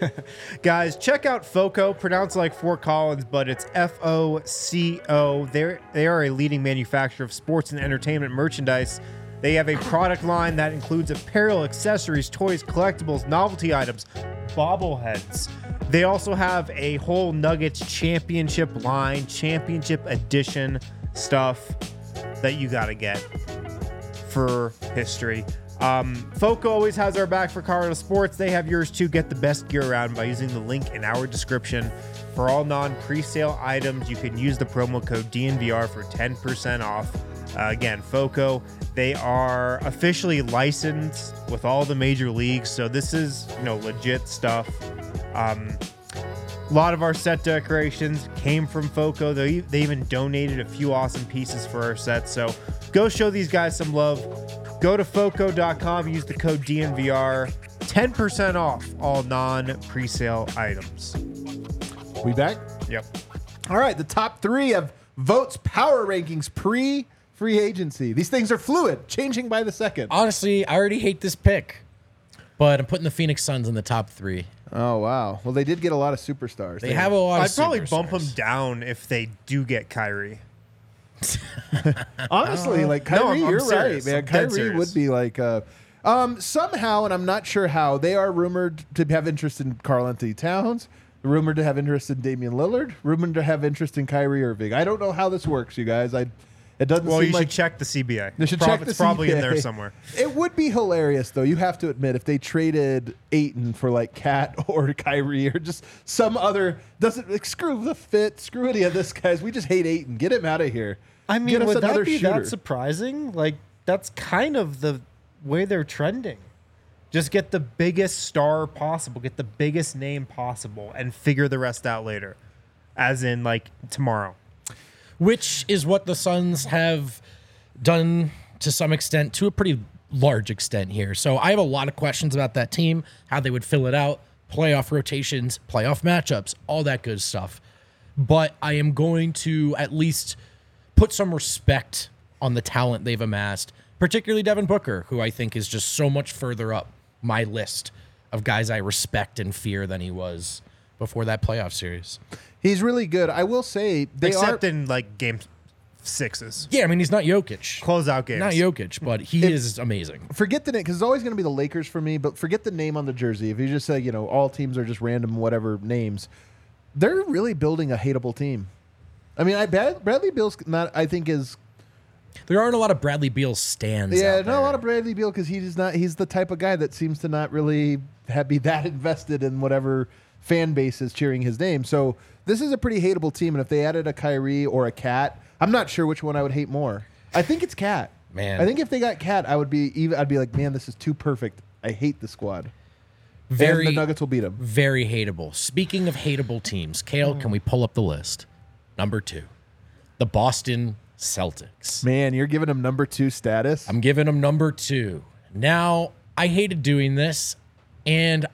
Guys, check out FOCO, pronounced like Fort Collins, but it's F O C O. They're they are a leading manufacturer of sports and entertainment merchandise. They have a product line that includes apparel, accessories, toys, collectibles, novelty items, bobbleheads. They also have a whole Nuggets championship line, championship edition stuff that you got to get for history. Um, Foco always has our back for Colorado sports. They have yours too. Get the best gear around by using the link in our description. For all non pre-sale items, you can use the promo code DNVR for 10% off. Uh, again, Foco, they are officially licensed with all the major leagues, so this is you know legit stuff. Um, a lot of our set decorations came from Foco. They, they even donated a few awesome pieces for our sets. So go show these guys some love. Go to Foco.com, use the code DNVR, 10% off all non pre sale items. We back? Yep. All right, the top three of Vogt's power rankings pre free agency. These things are fluid, changing by the second. Honestly, I already hate this pick, but I'm putting the Phoenix Suns in the top three. Oh wow! Well, they did get a lot of superstars. They have a lot. I'd of probably bump them superstars. down if they do get Kyrie. honestly like Kyrie. No, I'm- I'm you're serious. right, man. I'm dead Kyrie serious. would be like. Uh, um, somehow, and I'm not sure how, they are rumored to have interest in Karl Anthony Towns, rumored to have interest in Damian Lillard, rumored to have interest in Kyrie Irving. I don't know how this works, you guys. I, it doesn't Well, seem you like should check the CBA. They should Prob- check the It's probably in CBA. there somewhere. It would be hilarious, though. You have to admit, if they traded Ayton for like KAT or Kyrie or just some other doesn't like, screw the fit, screw any of this guys. We just hate Ayton. Get him out of here. I mean, Get us would another that be shooter. that surprising? Like, that's kind of the way they're trending. Just get the biggest star possible, get the biggest name possible, and figure the rest out later. As in, like, tomorrow. Which is what the Suns have done to some extent, to a pretty large extent here. So I have a lot of questions about that team, how they would fill it out, playoff rotations, playoff matchups, all that good stuff. But I am going to at least put some respect on the talent they've amassed, particularly Devin Booker, who I think is just so much further up my list of guys I respect and fear than he was before that playoff series. He's really good. I will say they Except are. in, like, game sixes. Yeah, I mean, he's not Jokic. Closeout games. Not Jokic, but he is amazing. Forget the name because it's always going to be the Lakers for me. But forget the name on the jersey. If you just say you know all teams are just random whatever names, they're really building a hateable team. I mean, I Brad- Bradley Beal's not. I think is There aren't a lot of Bradley Beal stands. Yeah, out not a lot of Bradley Beal because he's not. He's the type of guy that seems to not really have, be that invested in whatever fan base is cheering his name. So this is a pretty hateable team. And if they added a Kyrie or a KAT, I'm not sure which one I would hate more. I think it's KAT. Man. I think if they got KAT, I would be even. I'd be like, man, this is too perfect. I hate the squad. very and the Nuggets will beat them. very hateable. Speaking of hateable teams, Kale, can we pull up the list? Number two, the Boston Celtics. Man, you're giving them number two status. I'm giving them number two. Now, I hated doing this, and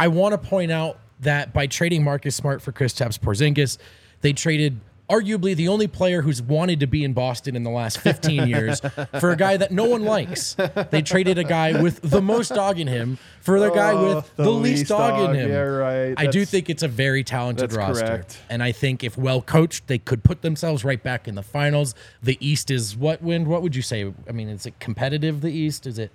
I want to point out that by trading Marcus Smart for Kristaps Porzingis, they traded arguably the only player who's wanted to be in Boston in the last 15 years for a guy that no one likes. They traded a guy with the most dog in him for the guy Oh, with the the, least least dog, dog. in him. Yeah, right. I do think it's a very talented roster. correct. And I think if well coached, they could put themselves right back in the finals. The East is what wind? What would you say? I mean, is it competitive? The East is it?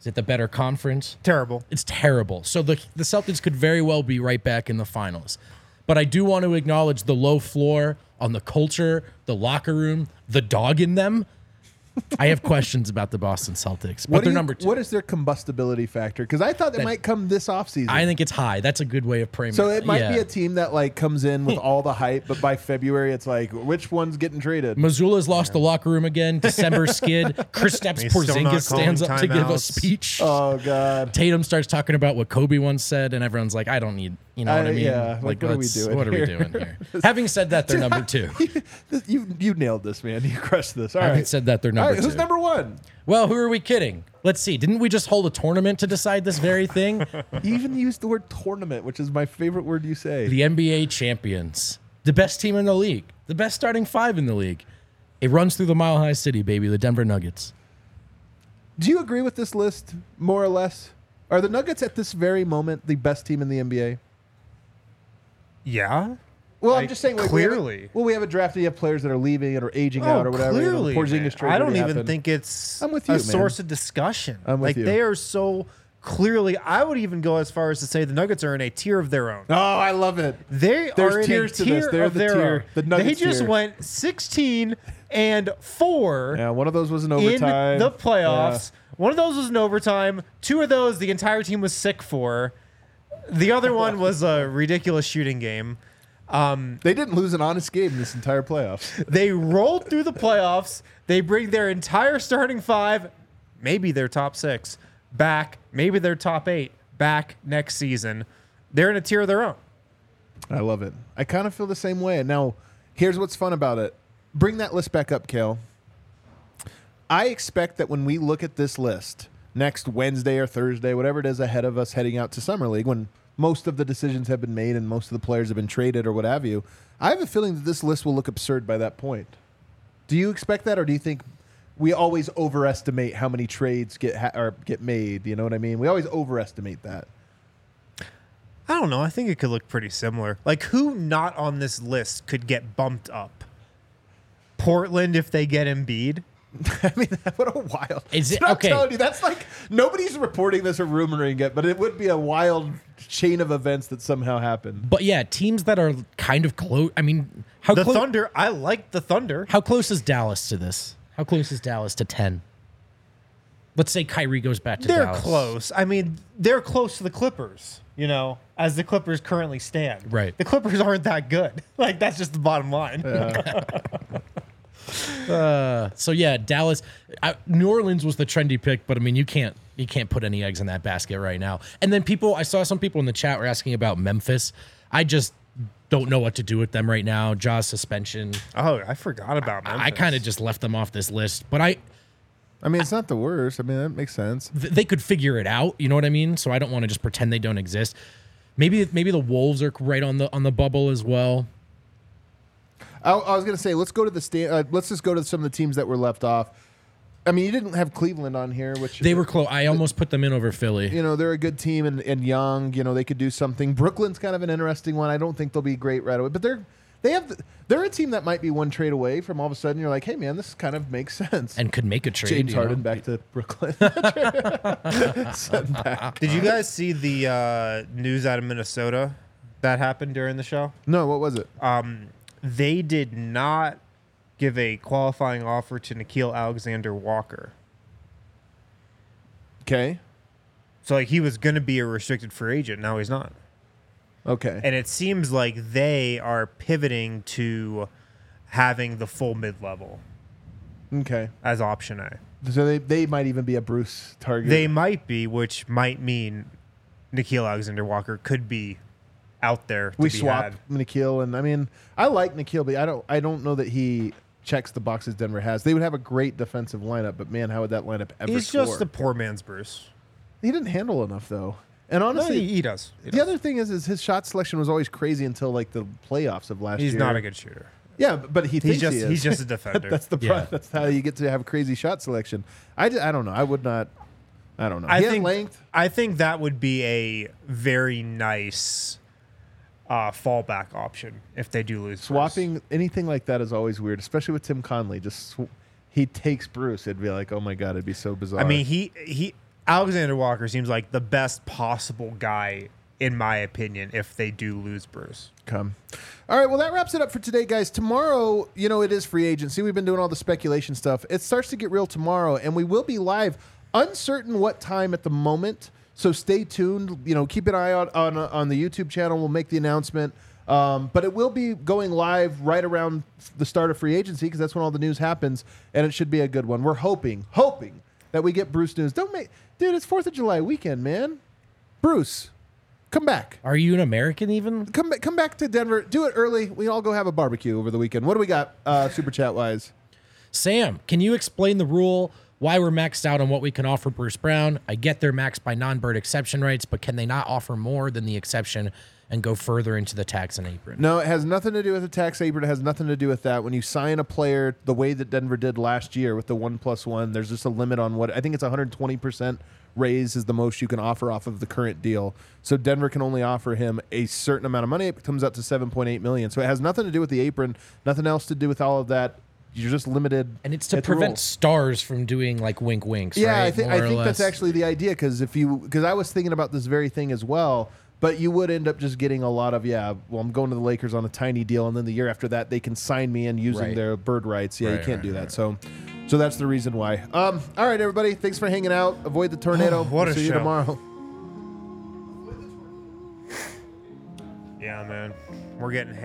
Is it the better conference? Terrible. It's terrible. So the the Celtics could very well be right back in the finals. But I do want to acknowledge the low floor on the culture, the locker room, the dog in them. I have questions about the Boston Celtics, but what, do they're you- number two. what is their combustibility factor? Because I thought they might come this offseason. I think it's high. That's a good way of framing so it might be a team that like comes in with all the hype, but by February it's like which one's getting traded? Mazzulla's lost the locker room again. December skid. Kristaps He's still not Porzingis stands up calling to give a speech. Oh god. Tatum starts talking about what Kobe once said, and everyone's like, "I don't need." You know what Uh, I mean? yeah, like, what are we doing What are we here? doing here? Having said that, they're number two. you you nailed this, man. You crushed this. All Having right. said that, they're All number right, two. who's number one? Well, who are we kidding? Let's see. Didn't we just hold a tournament to decide this very thing? You even used the word tournament, which is my favorite word you say. the NBA champions, the best team in the league, the best starting five in the league. It runs through the Mile High City, baby. The Denver Nuggets. Do you agree with this list, more or less? Are the Nuggets at this very moment the best team in the NBA? Yeah. Well, I'm Like, just saying. Like, we have clearly. well, we have a draft. You have players that are leaving and or aging oh, out or whatever. you know, Oh, Clearly, Porzingis man. trade I don't already even happened. think it's I'm with a you, man. source of discussion. I'm with like you. they are so clearly. I would even go as far as to say the Nuggets are in a tier of their own. Oh, I love it. They There's are in tiers a to tier this. They're of the their tier- own. the they Nuggets just tier. went 16, and four Yeah, one of those was an in overtime. the playoffs. One of those was an overtime. Two of those the entire team was sick for. The other one was a ridiculous shooting game. Um, they didn't lose an honest game this entire playoffs. They rolled through the playoffs. They bring their entire starting five, maybe their top six, back, maybe their top eight back next season. They're in a tier of their own. I love it. I kind of feel the same way. And now, here's what's fun about it. Bring that list back up, Kale. I expect that when we look at this list next Wednesday or Thursday, whatever it is ahead of us heading out to Summer League, when most of the decisions have been made and most of the players have been traded or what have you, I have a feeling that this list will look absurd by that point. Do you expect that, or do you think we always overestimate how many trades get ha- or get made? You know what I mean? We always overestimate that. I don't know. I think it could look pretty similar. Like, who not on this list could get bumped up? Portland if they get Embiid. I mean, what a wild. Is it- I'm okay. telling you, that's like nobody's reporting this or rumoring it, but it would be a wild chain of events that somehow happened. But yeah, teams that are kind of close. I mean, how The close? Thunder, I like the Thunder. How close is Dallas to this? How close is Dallas to ten? Let's say Kyrie goes back to They're Dallas. close. I mean, they're close to the Clippers, you know, as the Clippers currently stand. Right. The Clippers aren't that good. Like, that's just the bottom line. Uh, so yeah, Dallas, I, New Orleans was the trendy pick, but I mean, you can't you can't put any eggs in that basket right now. And then people, I saw some people in the chat were asking about Memphis. I just don't know what to do with them right now. Ja's suspension. Oh, I forgot about Memphis. I kind of just left them off this list, but I I mean, it's not the worst. I mean, that makes sense. th- they could figure it out. You know what I mean? So I don't want to just pretend they don't exist. Maybe maybe the Wolves are right on the on the bubble as well. I, I was gonna say, let's go to the sta- uh, let's just go to some of the teams that were left off. I mean, you didn't have Cleveland on here, which They were close. I almost put them in over Philly. you know they're a good team and, and young. You know they could do something. Brooklyn's kind of an interesting one. I don't think they'll be great right away, but they're they have the, they're a team that might be one trade away from all of a sudden you're like, hey man, this kind of makes sense. and could make a trade. James you know? Harden back to Brooklyn. Back. Did you guys see the uh, news out of Minnesota that happened during the show? No, what was it? Um, they did not give a qualifying offer to Nickeil Alexander Walker. Okay. So, like, he was going to be a restricted free agent. Now he's not. Okay. And it seems like they are pivoting to having the full mid level okay. as option A. So they, they might even be a Bruce target. They might be, which might mean Nickeil Alexander Walker could be out there. To we swapped had. Nickeil, and I mean, I like Nickeil, but I don't I don't know that he checks the boxes Denver has. They would have a great defensive lineup, but man, how would that lineup ever He's score? just a poor man's Bruce. he didn't handle enough though. And No, honestly, he, he does. He the does. other thing is, is his shot selection was always crazy until like the playoffs of last He's year. He's not a good shooter. Yeah, but he thinks He's just he he's just a defender. that's the Yeah. that's how you get to have crazy shot selection. I, I don't know. I would not. I don't know. I he think length. I think that would be a very nice uh, fallback option if they do lose. Bruce. Swapping anything like that is always weird, especially with Tim Connelly. Just sw- he takes Bruce. It'd be like, oh my god, it'd be so bizarre. I mean, he he Alexander Walker seems like the best possible guy in my opinion if they do lose Bruce. come. All right, well that wraps it up for today, guys. Tomorrow, you know, it is free agency. We've been doing all the speculation stuff. It starts to get real tomorrow, and we will be live. Uncertain what time at the moment, so stay tuned. You know, keep an eye out on on the YouTube channel. We'll make the announcement. Um, but it will be going live right around the start of free agency because that's when all the news happens, and it should be a good one. We're hoping, hoping that we get Bruce news. Don't make, dude. It's Fourth of July weekend, man. Bruce, come back. Are you an American even? Come back, come back to Denver. Do it early. We all go have a barbecue over the weekend. What do we got, uh, super chat wise? Sam, can you explain the rule? Why we're maxed out on what we can offer Bruce Brown? I get they're maxed by non-bird exception rights, but can they not offer more than the exception and go further into the tax and apron? No, it has nothing to do with the tax apron. It has nothing to do with that. When you sign a player the way that Denver did last year with the one plus one, there's just a limit on what I think it's 120 percent raise is the most you can offer off of the current deal. So Denver can only offer him a certain amount of money. It comes out to 7.8 million. So it has nothing to do with the apron. Nothing else to do with all of that. You're just limited. And it's to prevent rules. stars from doing like wink winks. Yeah, right? I think I or think that's actually the idea because if you because I was thinking about this very thing as well. But you would end up just getting a lot of yeah. Well, I'm going to the Lakers on a tiny deal, and then the year after that, they can sign me in using Right. their bird rights. Yeah, you can't right, do that. right. So, so that's the reason why. Um, all right, everybody, thanks for hanging out. Avoid the tornado. What We'll a see you tomorrow. Yeah, man. We're getting.